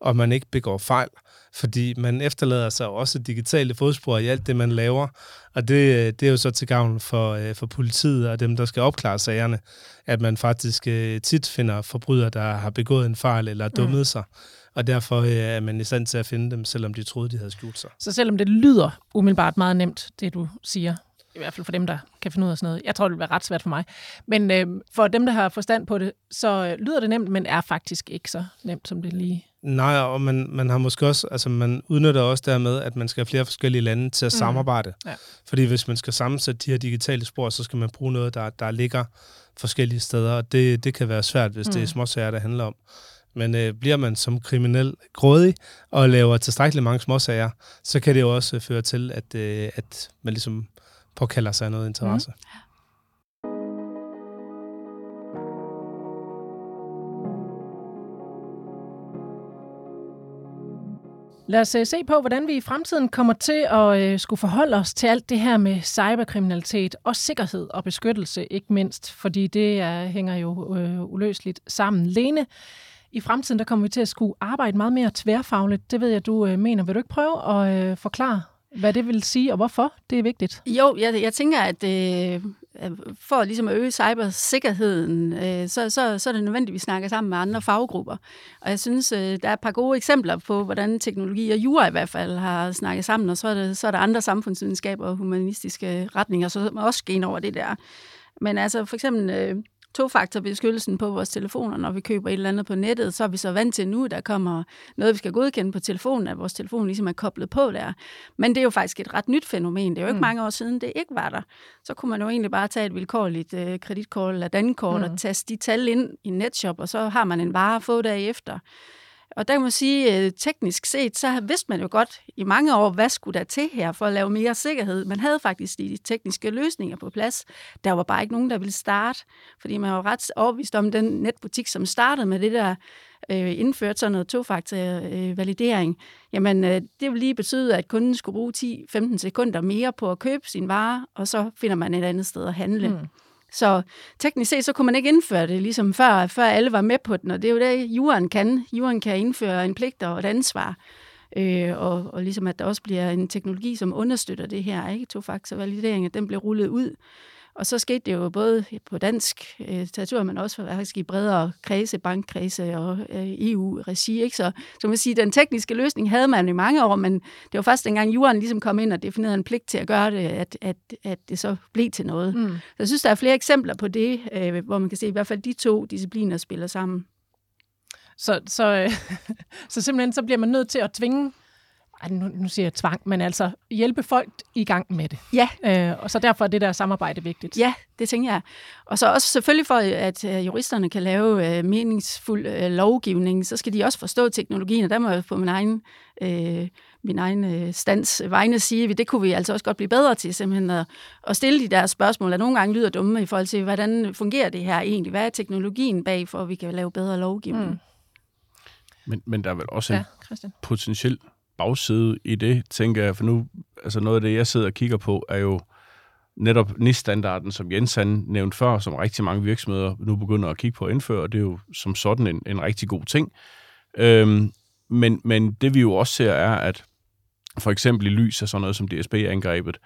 og man ikke begår fejl fordi man efterlader sig også digitale fodspor i alt det, man laver, og det, det er jo så til gavn for, øh, for politiet og dem, der skal opklare sagerne, at man faktisk øh, tit finder forbrydere, der har begået en fejl eller dummet mm. sig, og derfor øh, er man i stand til at finde dem, selvom de troede, de havde skjult sig. Så selvom det lyder umiddelbart meget nemt, det du siger, i hvert fald for dem, der kan finde ud af sådan noget. Jeg tror, det vil være ret svært for mig. Men øh, for dem, der har forstand på det, så øh, lyder det nemt, men er faktisk ikke så nemt, som det lige Nej, og man, man har måske også, altså man udnytter også dermed, at man skal have flere forskellige lande til at mm. samarbejde. Ja. Fordi hvis man skal sammensætte de her digitale spor, så skal man bruge noget, der, der ligger forskellige steder, og det, det kan være svært, hvis mm. det er mm. småsager, der handler om. Men øh, bliver man som kriminel grådig og laver tilstrækkeligt mange småsager, så kan det jo også føre til, at, øh, at man ligesom påkalder sig noget interesse. Mm. Lad os øh, se på, hvordan vi i fremtiden kommer til at øh, skulle forholde os til alt det her med cyberkriminalitet og sikkerhed og beskyttelse, ikke mindst, fordi det er, hænger jo øh, uløseligt sammen. Lene, i fremtiden der kommer vi til at skulle arbejde meget mere tværfagligt. Det ved jeg, du øh, mener. Vil du ikke prøve at øh, forklare, hvad det vil sige, og hvorfor det er vigtigt? Jo, jeg, jeg tænker, at øh, Øh, for ligesom at øge cybersikkerheden, øh, så, så, så er det nødvendigt, at vi snakker sammen med andre faggrupper. Og jeg synes, øh, der er et par gode eksempler på, hvordan teknologi og jura i hvert fald har snakket sammen, og så er, det, så er der andre samfundsvidenskaber og humanistiske retninger, som også skal ind over det der. Men altså for eksempel... Øh, tofaktorbeskyttelsen på vores telefoner, når vi køber et eller andet på nettet, så er vi så vant til nu, der kommer noget, vi skal godkende på telefonen, at vores telefon ligesom er koblet på der. Men det er jo faktisk et ret nyt fænomen. Det er jo ikke mm. mange år siden, det ikke var der. Så kunne man jo egentlig bare tage et vilkårligt øh, kreditkort eller dankort mm. og taste de tal ind i netshop, og så har man en vare få dage efter. Og der kan man sige, at øh, teknisk set, så vidste man jo godt i mange år, hvad skulle der til her for at lave mere sikkerhed. Man havde faktisk de tekniske løsninger på plads. Der var bare ikke nogen, der ville starte, fordi man var ret overbevist om den netbutik, som startede med det der øh, indført sådan noget tofaktor-validering, øh, jamen øh, det vil lige betyde, at kunden skulle bruge 10-15 sekunder mere på at købe sin vare, og så finder man et andet sted at handle. Mm. Så teknisk set, så kunne man ikke indføre det, ligesom før, før alle var med på den, og det er jo det, juren kan. Juren kan indføre en pligt og et ansvar, øh, og, og ligesom at der også bliver en teknologi, som understøtter det her, ikke? Tofaktor-validering, at den bliver rullet ud. Og så skete det jo både på dansk øh, territorium, men også faktisk i bredere kredse, bankkredse og øh, EU-regi. Ikke? Så, så man sige, den tekniske løsning havde man i mange år, men det var først dengang jorden ligesom kom ind og definerede en pligt til at gøre det, at, at, at det så blev til noget. Mm. Så jeg synes, der er flere eksempler på det, øh, hvor man kan se, at i hvert fald de to discipliner spiller sammen. Så, så, øh, så simpelthen så bliver man nødt til at tvinge nu, nu siger jeg tvang, men altså hjælpe folk i gang med det. Ja. Øh, og så derfor er det der samarbejde vigtigt. Ja, det tænker jeg. Og så også selvfølgelig for, at øh, juristerne kan lave øh, meningsfuld øh, lovgivning, så skal de også forstå teknologien, og der må jeg på min egen, øh, min egen øh, stands vegne sige, at det kunne vi altså også godt blive bedre til, simpelthen at, at stille de der spørgsmål, der nogle gange lyder dumme i forhold til, hvordan fungerer det her egentlig? Hvad er teknologien bag, for at vi kan lave bedre lovgivning? Mm. Men, men der er vel også ja, en potentiel bagside i det, tænker jeg, for nu, altså noget af det, jeg sidder og kigger på, er jo netop NIS-standarden, som Jens han nævnte før, som rigtig mange virksomheder nu begynder at kigge på at indføre, og det er jo som sådan en, en rigtig god ting. Øhm, men, men det vi jo også ser er, at for eksempel i lys af sådan noget som DSB-angrebet,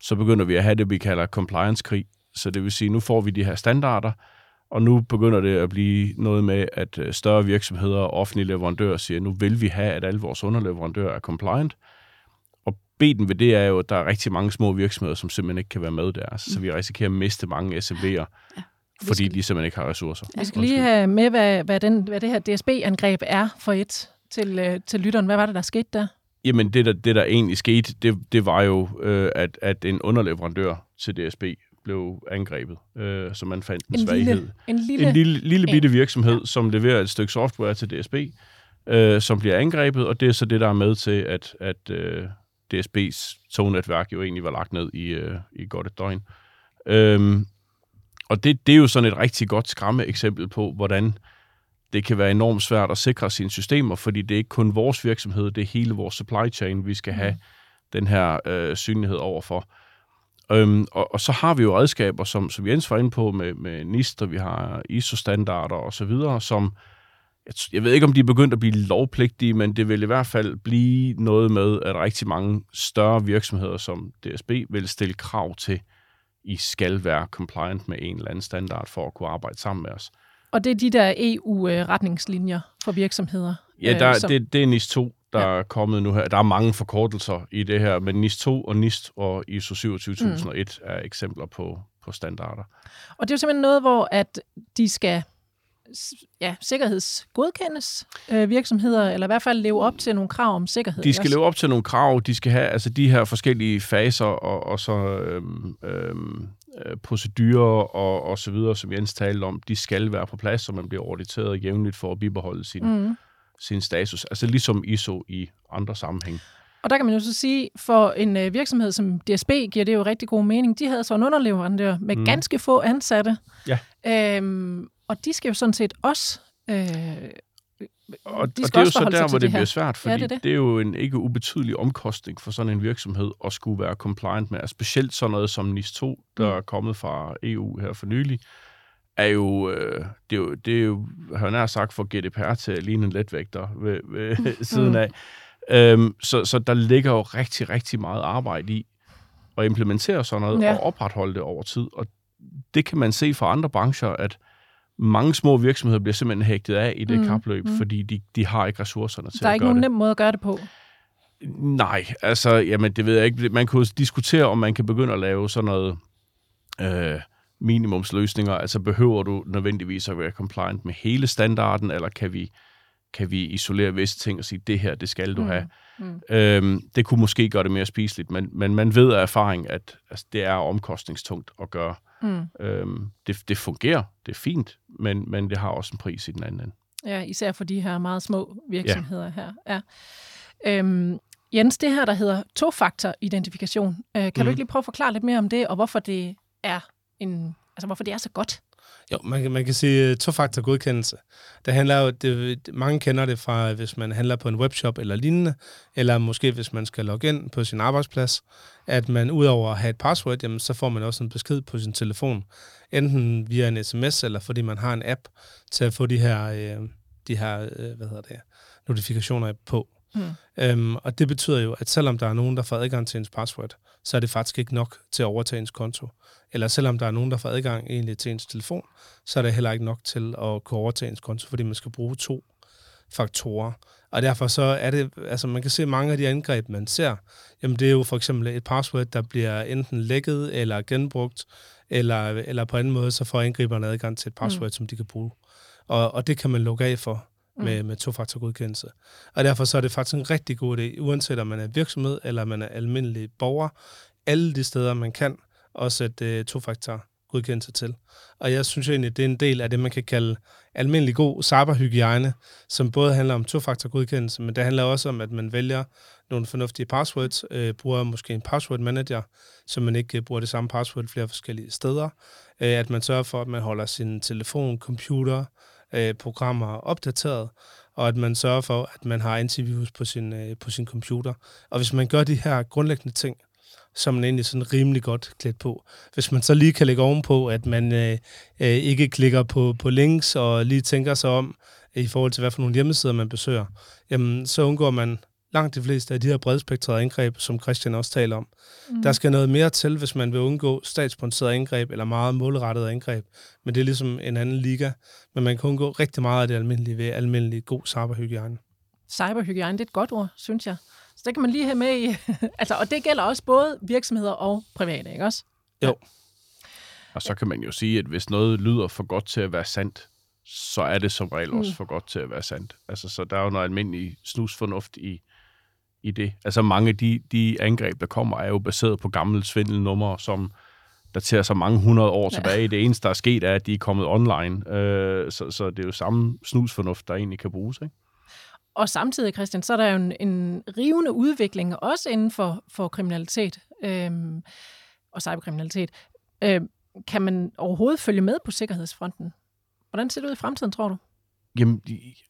så begynder vi at have det, vi kalder compliance-krig. Så det vil sige, nu får vi de her standarder, og nu begynder det at blive noget med, at øh, større virksomheder og offentlige leverandører siger, nu vil vi have, at alle vores underleverandører er compliant. Og beden ved det er jo, at der er rigtig mange små virksomheder, som simpelthen ikke kan være med der. Så vi risikerer at miste mange SMV'er, ja. fordi skal, de simpelthen ikke har ressourcer. Vi skal lige have med, hvad, hvad, den, hvad det her DSB-angreb er for et til, øh, til lytteren. Hvad var det, der skete der? Jamen, det der, det der egentlig skete, det, det var jo, øh, at, at en underleverandør til DSB blev angrebet, øh, så man fandt en, en svaghed. Lille, en lille, en lille, lille bitte virksomhed, ja. som leverer et stykke software til DSB, øh, som bliver angrebet, og det er så det, der er med til, at, at øh, DSB's tognetværk jo egentlig var lagt ned i, øh, i godt et døgn. Øhm, og det, det er jo sådan et rigtig godt skræmme eksempel på, hvordan det kan være enormt svært at sikre sine systemer, fordi det er ikke kun vores virksomhed, det er hele vores supply chain, vi skal have mm. den her øh, synlighed overfor. Øhm, og, og så har vi jo redskaber, som, som Jens var inde på, med, med NIST, og vi har ISO-standarder og så videre, som jeg, jeg ved ikke, om de er begyndt at blive lovpligtige, men det vil i hvert fald blive noget med, at rigtig mange større virksomheder som DSB vil stille krav til, I skal være compliant med en eller anden standard for at kunne arbejde sammen med os. Og det er de der EU-retningslinjer for virksomheder? Ja, der, øh, som... det, det er NIS 2, der ja. er kommet nu her. Der er mange forkortelser i det her, men NIS 2 og NIST og ISO 27001 mm. er eksempler på, på standarder. Og det er jo simpelthen noget, hvor at de skal ja, sikkerhedsgodkendes øh, virksomheder, eller i hvert fald leve op til nogle krav om sikkerhed. De skal også. leve op til nogle krav, de skal have altså de her forskellige faser, og, og så øhm, øhm, øh, procedurer og, og så videre, som Jens talte om, de skal være på plads, så man bliver auditeret jævnligt for at bibeholde sin, mm sin status, altså ligesom ISO i andre sammenhæng. Og der kan man jo så sige, for en øh, virksomhed som DSB giver det jo rigtig god mening. De havde så en underleverandør med mm. ganske få ansatte. Ja. Øhm, og de skal jo sådan set også øh, og, de og skal det er jo så der, hvor det, det bliver svært, fordi Ja, det er det, det. er jo en ikke ubetydelig omkostning for sådan en virksomhed at skulle være compliant med. Specielt sådan noget som NIS 2, der Mm. er kommet fra EU her for nylig, er jo, øh, det er jo, det er jo, har jeg nær sagt, for GDPR til at ligne en letvægter ved, ved siden af. Øhm, så, så der ligger jo rigtig, rigtig meget arbejde i at implementere sådan noget Ja. og opretholde det over tid. Og det kan man se fra andre brancher, at mange små virksomheder bliver simpelthen hægtet af i det Mm, kapløb, mm. fordi de, de har ikke ressourcerne til Der er at ikke gøre nogen det. nem måde at gøre det på. Nej, altså, jamen, det ved jeg ikke. Man kunne diskutere, om man kan begynde at lave sådan noget øh, minimumsløsninger. Altså, behøver du nødvendigvis at være compliant med hele standarden, eller kan vi, kan vi isolere visse ting og sige, det her, det skal du Mm, have. mm. Øhm, det kunne måske gøre det mere spiseligt, men, men man ved af erfaring, at altså, det er omkostningstungt at gøre. Mm. Øhm, det, det fungerer, det er fint, men, men det har også en pris i den anden ende. Ja, især for de her meget små virksomheder ja. her. Ja. Øhm, Jens, det her, der hedder tofaktor-identifikation, øh, kan mm. du ikke lige prøve at forklare lidt mere om det, og hvorfor det er en, altså hvorfor det er så godt? Jo, man, kan- man kan sige uh, to-faktor godkendelse. Det handler jo, det, mange kender det fra, hvis man handler på en webshop eller lignende, eller måske hvis man skal logge ind på sin arbejdsplads, at man udover at have et password, jamen, så får man også en besked på sin telefon, enten via en sms, eller fordi man har en app til at få de her, øh, de her øh, hvad hedder det, notifikationer på. Mm. Øhm, og det betyder jo, at selvom der er nogen, der får adgang til ens password, så er det faktisk ikke nok til at overtage ens konto. Eller selvom der er nogen, der får adgang egentlig til ens telefon, så er det heller ikke nok til at kunne overtage ens konto, fordi man skal bruge to faktorer. Og derfor så er det, altså man kan se mange af de angreb, man ser, jamen det er jo for eksempel et password, der bliver enten lækket eller genbrugt, eller, eller på anden måde, så får angriberne adgang til et password, mm. som de kan bruge. Og, og det kan man lukke af for med, med to-faktor-godkendelse. Og derfor så er det faktisk en rigtig god idé, uanset om man er virksomhed eller man er almindelig borger, alle de steder, man kan, også sætte øh, tofaktor godkendelse til. Og jeg synes egentlig, det er en del af det, man kan kalde almindelig god cyberhygiejne, som både handler om tofaktor godkendelse, men det handler også om, at man vælger nogle fornuftige passwords, øh, bruger måske en password manager, så man ikke øh, bruger det samme password flere forskellige steder, øh, at man sørger for, at man holder sin telefon, computer, øh, programmer opdateret, og at man sørger for, at man har antivirus på sin, øh, på sin computer. Og hvis man gør de her grundlæggende ting, så er man egentlig sådan rimelig godt klædt på. Hvis man så lige kan lægge ovenpå, at man øh, øh, ikke klikker på, på links og lige tænker sig om i forhold til, hvad for nogle hjemmesider man besøger, jamen, så undgår man langt de fleste af de her bredspektrede angreb, som Christian også taler om. Mm. Der skal noget mere til, hvis man vil undgå statssponsoreret angreb eller meget målrettet angreb. Men det er ligesom en anden liga. Men man kan undgå rigtig meget af det almindelige ved almindelig god cyberhygiejne. Cyberhygiejne, det er et godt ord, synes jeg. Så det kan man lige have med i. altså, og det gælder også både virksomheder og private, ikke også? Jo. Og så kan man jo sige, at hvis noget lyder for godt til at være sandt, så er det som regel også for godt til at være sandt. Altså, så der er jo noget almindelig snusfornuft i, i det. Altså mange af de, de angreb, der kommer, er jo baseret på gamle svindelnumre, som daterer sig mange hundrede år Ja. tilbage. Det eneste, der er sket, er, at de er kommet online. Øh, så, så det er jo samme snusfornuft, der egentlig kan bruges. Ikke? Og samtidig, Christian, så er der jo en, en rivende udvikling, også inden for, for kriminalitet øhm, og cyberkriminalitet. Øhm, kan man overhovedet følge med på sikkerhedsfronten? Hvordan ser det ud i fremtiden, tror du? Jamen,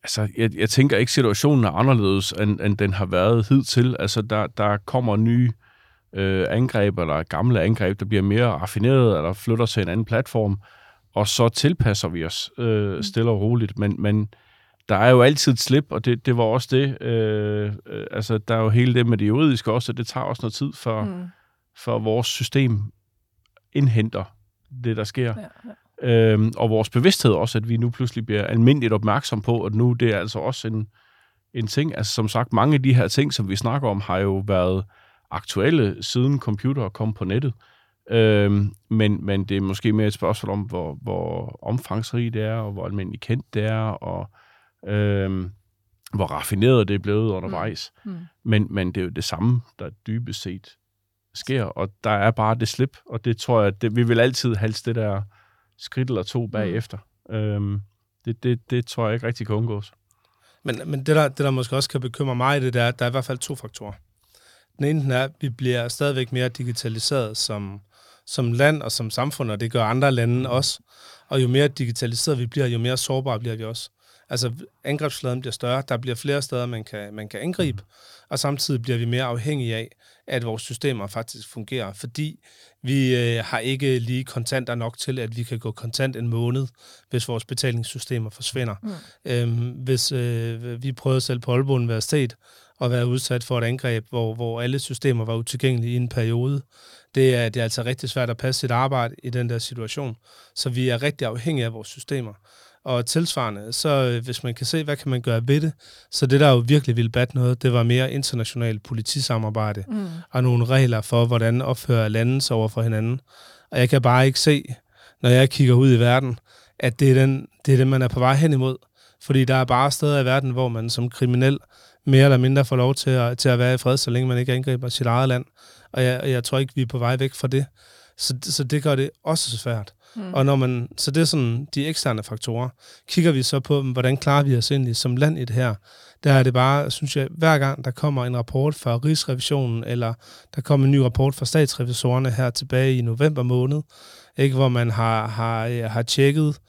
altså, jeg, jeg tænker ikke, situationen er anderledes, end, end den har været hidtil. Altså, der, der kommer nye øh, angreb, eller gamle angreb, der bliver mere raffineret, eller flytter til en anden platform, og så tilpasser vi os øh, stille og roligt. Men, men der er jo altid et slip, og det, det var også det. Øh, øh, altså, der er jo hele det med det juridiske også, og det tager også noget tid, for, mm. for vores system indhenter det, der sker. Ja, ja. Øhm, og vores bevidsthed også, at vi nu pludselig bliver almindeligt opmærksom på, at nu det er altså også en, en ting. Altså som sagt, mange af de her ting, som vi snakker om, har jo været aktuelle siden computer kom på nettet. Øhm, men, men det er måske mere et spørgsmål om, hvor, hvor omfangsrigt det er, og hvor almindeligt kendt det er, og øhm, hvor raffineret det er blevet undervejs. Mm. Men, men det er jo det samme, der dybest set sker, og der er bare det slip, og det tror jeg, at det, vi vil altid halse det der skridt eller to bagefter. Mm. Øhm, det, det, det tror jeg ikke rigtig kan undgås. Men, men det, der, det, der måske også kan bekymre mig det, der er, at der er i hvert fald to faktorer. Den ene den er, at vi bliver stadigvæk mere digitaliseret som, som land og som samfund, og det gør andre lande også. Og jo mere digitaliseret vi bliver, jo mere sårbare bliver vi også. Altså angrebsfladen bliver større, der bliver flere steder, man kan, man kan angribe, og samtidig bliver vi mere afhængige af, at vores systemer faktisk fungerer, fordi vi øh, har ikke lige kontanter nok til, at vi kan gå kontant en måned, hvis vores betalingssystemer forsvinder. Mm. Øhm, hvis øh, vi prøvede selv på Aalborg Universitet at være udsat for et angreb, hvor, hvor alle systemer var utilgængelige i en periode, det er, det er altså rigtig svært at passe sit arbejde i den der situation. Så vi er rigtig afhængige af vores systemer. Og tilsvarende, så øh, hvis man kan se, hvad kan man gøre ved det, så det der jo virkelig ville batte noget, det var mere international politisamarbejde mm. og nogle regler for, hvordan opfører lande sig over for hinanden. Og jeg kan bare ikke se, når jeg kigger ud i verden, at det er, den, det er det, man er på vej hen imod. Fordi der er bare steder i verden, hvor man som kriminel mere eller mindre får lov til at, til at være i fred, så længe man ikke angriber sit eget land. Og jeg, jeg tror ikke, vi er på vej væk fra det. Så, så det gør det også svært. Mm. Og når man, så det er sådan de eksterne faktorer. Kigger vi så på, hvordan klarer vi os egentlig som land i det her, der er det bare, synes jeg, hver gang der kommer en rapport fra Rigsrevisionen, eller der kommer en ny rapport fra statsrevisorerne her tilbage i november måned, ikke, hvor man har, har, øh, har tjekket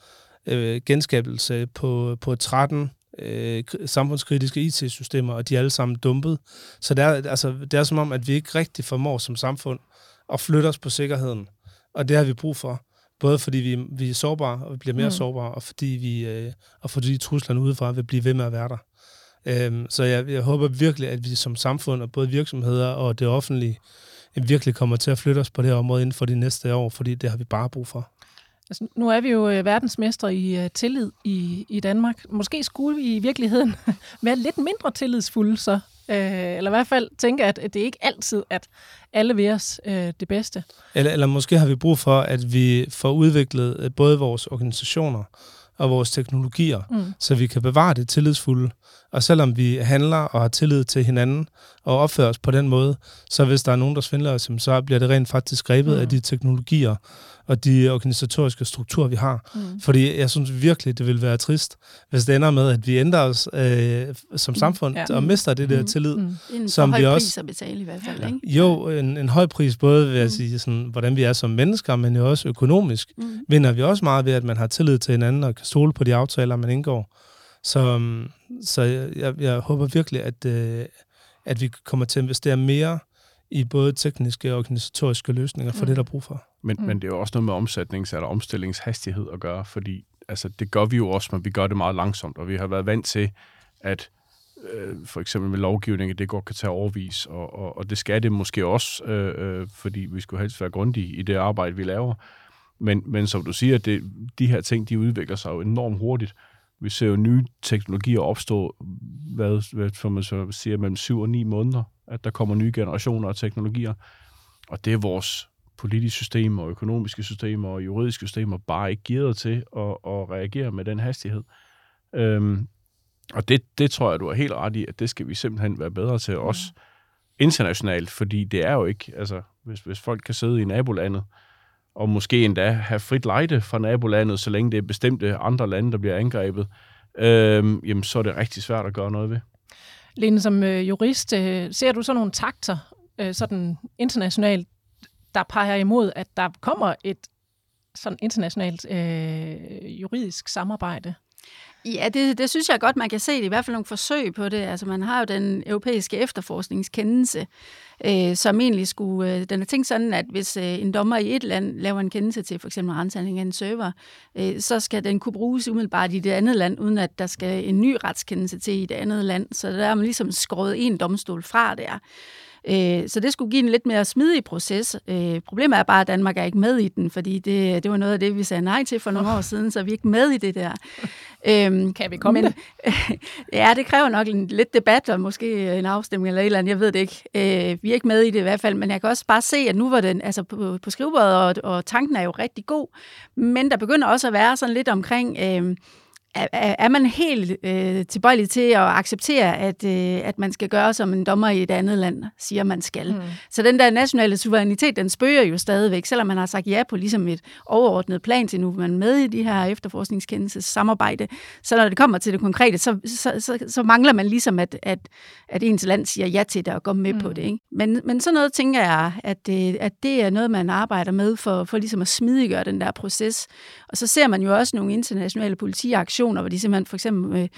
øh, genskabelse på, på 13 øh, samfundskritiske IT-systemer, og de er alle sammen dumpet. Så det er, altså, det er som om, at vi ikke rigtig formår som samfund at flytte os på sikkerheden. Og det har vi brug for. Både fordi vi, vi er sårbare, og vi bliver mere mm. sårbare, og fordi, vi, øh, og fordi truslerne udefra vil blive ved med at være der. Øhm, så jeg, jeg håber virkelig, at vi som samfund, og både virksomheder og det offentlige, virkelig kommer til at flytte os på det her område inden for de næste år, fordi det har vi bare brug for. Altså, nu er vi jo øh, verdensmestre i uh, tillid i, i Danmark. Måske skulle vi i virkeligheden være lidt mindre tillidsfulde så, øh, eller i hvert fald tænke, at, det ikke altid at alle vil os øh, det bedste. Eller, eller måske har vi brug for, at vi får udviklet øh, både vores organisationer og vores teknologier, mm. så vi kan bevare det tillidsfulde. Og selvom vi handler og har tillid til hinanden og opfører os på den måde, så hvis der er nogen, der svindler os, så bliver det rent faktisk grebet mm. af de teknologier og de organisatoriske strukturer, vi har. Mm. Fordi jeg synes virkelig, det vil være trist, hvis det ender med, at vi ændrer os øh, som mm. samfund ja. og mister det der mm. tillid. Mm. En som høj vi også, pris at betale i hvert fald, ja. ikke? Jo, en, en høj pris, både ved at mm. sige, sådan, hvordan vi er som mennesker, men jo også økonomisk, mm. vinder vi også meget ved, at man har tillid til hinanden og kan stole på de aftaler, man indgår. Så, mm, så jeg, jeg håber virkelig, at, øh, at vi kommer til at investere mere i både tekniske og organisatoriske løsninger for mm. det, der er brug for. Men, mm. men det er jo også noget med omsætnings- eller omstillingshastighed at gøre, fordi altså, det gør vi jo også, men vi gør det meget langsomt, og vi har været vant til, at øh, for eksempel med lovgivning, det godt kan tage overvis, og, og, og det skal det måske også, øh, øh, fordi vi skulle helst være grundige i det arbejde, vi laver. Men, men som du siger, det, de her ting, de udvikler sig jo enormt hurtigt. Vi ser jo nye teknologier opstå, hvad, hvad for man så siger, mellem syv og ni måneder, at der kommer nye generationer af teknologier. Og det er vores politiske systemer og økonomiske systemer og juridiske systemer bare ikke gearet til at, at reagere med den hastighed. Øhm, og det, det tror jeg, du er helt ret i, at det skal vi simpelthen være bedre til, også internationalt, fordi det er jo ikke, altså hvis, hvis folk kan sidde i nabolandet, og måske endda have frit lejde fra nabolandet, så længe det er bestemte andre lande, der bliver angrebet, øh, jamen så er det rigtig svært at gøre noget ved. Lene, som øh, jurist, øh, ser du så nogle takter øh, sådan internationalt, der peger imod, at der kommer et sådan internationalt øh, juridisk samarbejde? Ja, det, det synes jeg godt, man kan se. Det er i hvert fald nogle forsøg på det. Altså, man har jo den europæiske efterforskningskendelse, øh, som egentlig skulle... Øh, den er tænkt sådan, at hvis øh, en dommer i et land laver en kendelse til for eksempel rensning af en server, øh, så skal den kunne bruges umiddelbart i det andet land, uden at der skal en ny retskendelse til i det andet land. Så der er man ligesom skåret en domstol fra der. Øh, så det skulle give en lidt mere smidig proces. Øh, problemet er bare, at Danmark er ikke med i den, fordi det, det var noget af det, vi sagde nej til for nogle år siden, så vi er ikke med i det der. Øhm, kan vi komme men, det? ja, det kræver nok en, lidt debat, og måske en afstemning eller et eller andet, jeg ved det ikke. Øh, vi er ikke med i det i hvert fald, men jeg kan også bare se, at nu var den altså på, på skrivebordet, og, og tanken er jo rigtig god, men der begynder også at være sådan lidt omkring... Øh, er, er man helt øh, tilbøjelig til at acceptere, at, øh, at man skal gøre, som en dommer i et andet land siger, man skal. Mm. Så den der nationale suverænitet, den spøger jo stadigvæk, selvom man har sagt ja på ligesom et overordnet plan til nu, man er med i de her efterforskningskendelses samarbejde. Så når det kommer til det konkrete, så, så, så, så mangler man ligesom, at, at, at ens land siger ja til det og går med mm. på det. Ikke? Men, men sådan noget tænker jeg, at, det, at det er noget, man arbejder med for, for ligesom at smidiggøre den der proces. Og så ser man jo også nogle internationale politiaktioner, hvor de simpelthen for eksempel med,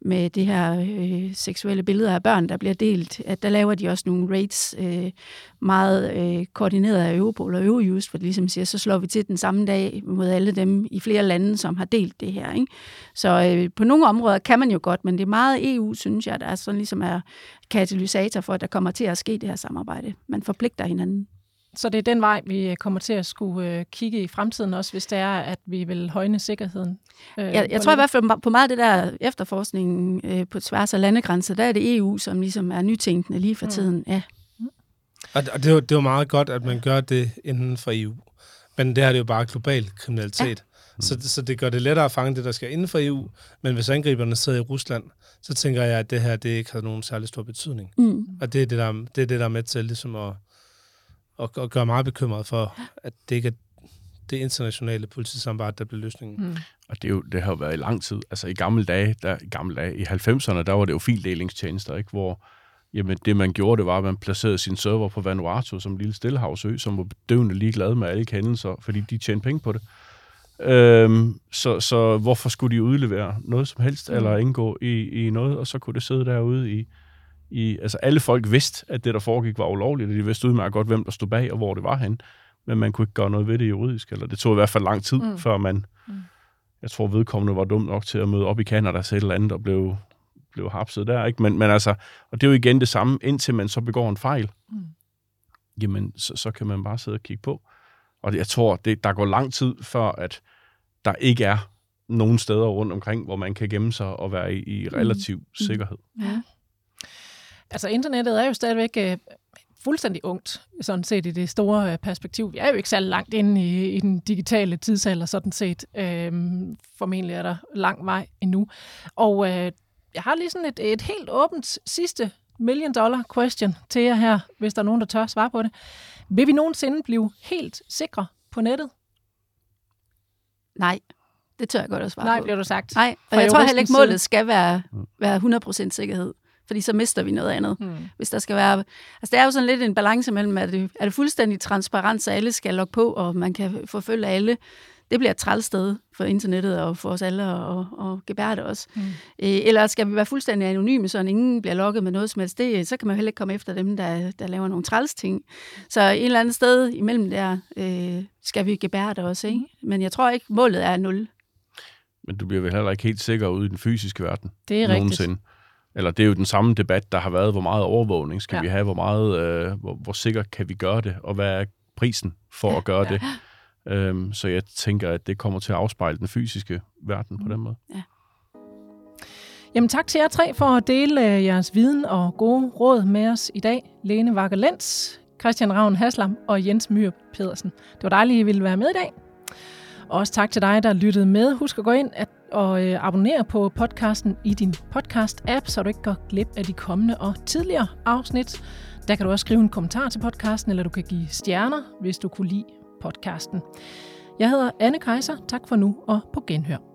med det her øh, seksuelle billeder af børn, der bliver delt, at der laver de også nogle raids øh, meget øh, koordineret af Europol og Eurojust, hvor de ligesom siger, så slår vi til den samme dag mod alle dem i flere lande, som har delt det her. Ikke? Så øh, på nogle områder kan man jo godt, men det er meget EU, synes jeg, der er sådan ligesom er katalysator for, at der kommer til at ske det her samarbejde. Man forpligter hinanden. Så det er den vej, vi kommer til at skulle øh, kigge i fremtiden også, hvis det er, at vi vil højne sikkerheden. Øh, jeg, jeg tror i hvert fald på meget af det der efterforskning øh, på tværs af landegrænser, der er det EU, som ligesom er nytænkende lige for mm. tiden. Ja. Og det er, jo, det er jo meget godt, at man gør det inden for EU. Men det her det er jo bare global kriminalitet. Ja. Så, så det gør det lettere at fange det, der skal inden for EU. Men hvis angriberne sidder i Rusland, så tænker jeg, at det her det ikke har nogen særlig stor betydning. Mm. Og det er det, der, det er det, der er med til ligesom at og, og gør mig bekymret for, at det ikke er det internationale politisamarbejde, der bliver løsningen. Mm. Og det, er jo, det har jo været i lang tid. Altså i gamle dage, der, i gamle dage, i 90'erne, der var det jo fildelingstjenester, ikke? hvor jamen, det man gjorde, det var, at man placerede sin server på Vanuatu som en lille stillehavsø, som var bedøvende ligeglad med alle kendelser, fordi de tjente penge på det. Øhm, så, så hvorfor skulle de udlevere noget som helst, mm. eller indgå i, i noget, og så kunne det sidde derude i, i, altså alle folk vidste, at det, der foregik, var ulovligt, og de vidste udmærket godt, hvem der stod bag, og hvor det var hen. Men man kunne ikke gøre noget ved det juridisk, eller det tog i hvert fald lang tid, mm. før man, mm. jeg tror, vedkommende var dum nok til at møde op i Canada til et eller andet, og blev, blev hapset der, ikke? Men, men altså, og det er jo igen det samme, indtil man så begår en fejl, mm. jamen, så, så kan man bare sidde og kigge på. Og jeg tror, det, der går lang tid, før at der ikke er nogen steder rundt omkring, hvor man kan gemme sig og være i, i relativ mm. sikkerhed. Ja. Altså internettet er jo stadigvæk øh, fuldstændig ungt, sådan set i det store øh, perspektiv. Vi er jo ikke særlig langt inde i, i den digitale tidsalder, sådan set. Øhm, formentlig er der lang vej endnu. Og øh, jeg har lige sådan et, et helt åbent sidste million dollar question til jer her, hvis der er nogen, der tør svare på det. Vil vi nogensinde blive helt sikre på nettet? Nej, det tør jeg godt at svare Nej, på. bliver du sagt. Nej, og jeg tror heller ikke, målet skal være, være 100% sikkerhed fordi så mister vi noget andet. Hmm. Hvis der skal være... Altså, det er jo sådan lidt en balance mellem, at det, er det fuldstændig transparent, så alle skal logge på, og man kan forfølge alle. Det bliver et trælsted for internettet og for os alle og, og gebære også. Mm. eller skal vi være fuldstændig anonyme, så ingen bliver logget med noget som helst? Det, så kan man heller ikke komme efter dem, der, der laver nogle træls ting. Så et eller andet sted imellem der øh, skal vi gebære det også. Ikke? Mm. Men jeg tror ikke, målet er nul. Men du bliver vel heller ikke helt sikker ude i den fysiske verden? Det er nogensinde. rigtigt eller det er jo den samme debat, der har været, hvor meget overvågning skal ja. vi have, hvor meget, øh, hvor, hvor sikkert kan vi gøre det, og hvad er prisen for ja, at gøre ja. det. Øhm, så jeg tænker, at det kommer til at afspejle den fysiske verden på den måde. Ja. Jamen tak til jer tre for at dele øh, jeres viden og gode råd med os i dag. Lene Wacker Lenz, Christian Ravn Haslam og Jens Myhr Pedersen. Det var dejligt, at I ville være med i dag. Og også tak til dig, der lyttede med. Husk at gå ind og øh, abonnere på podcasten i din podcast-app, så du ikke går glip af de kommende og tidligere afsnit. Der kan du også skrive en kommentar til podcasten, eller du kan give stjerner, hvis du kunne lide podcasten. Jeg hedder Anne Kejser. Tak for nu og på genhør.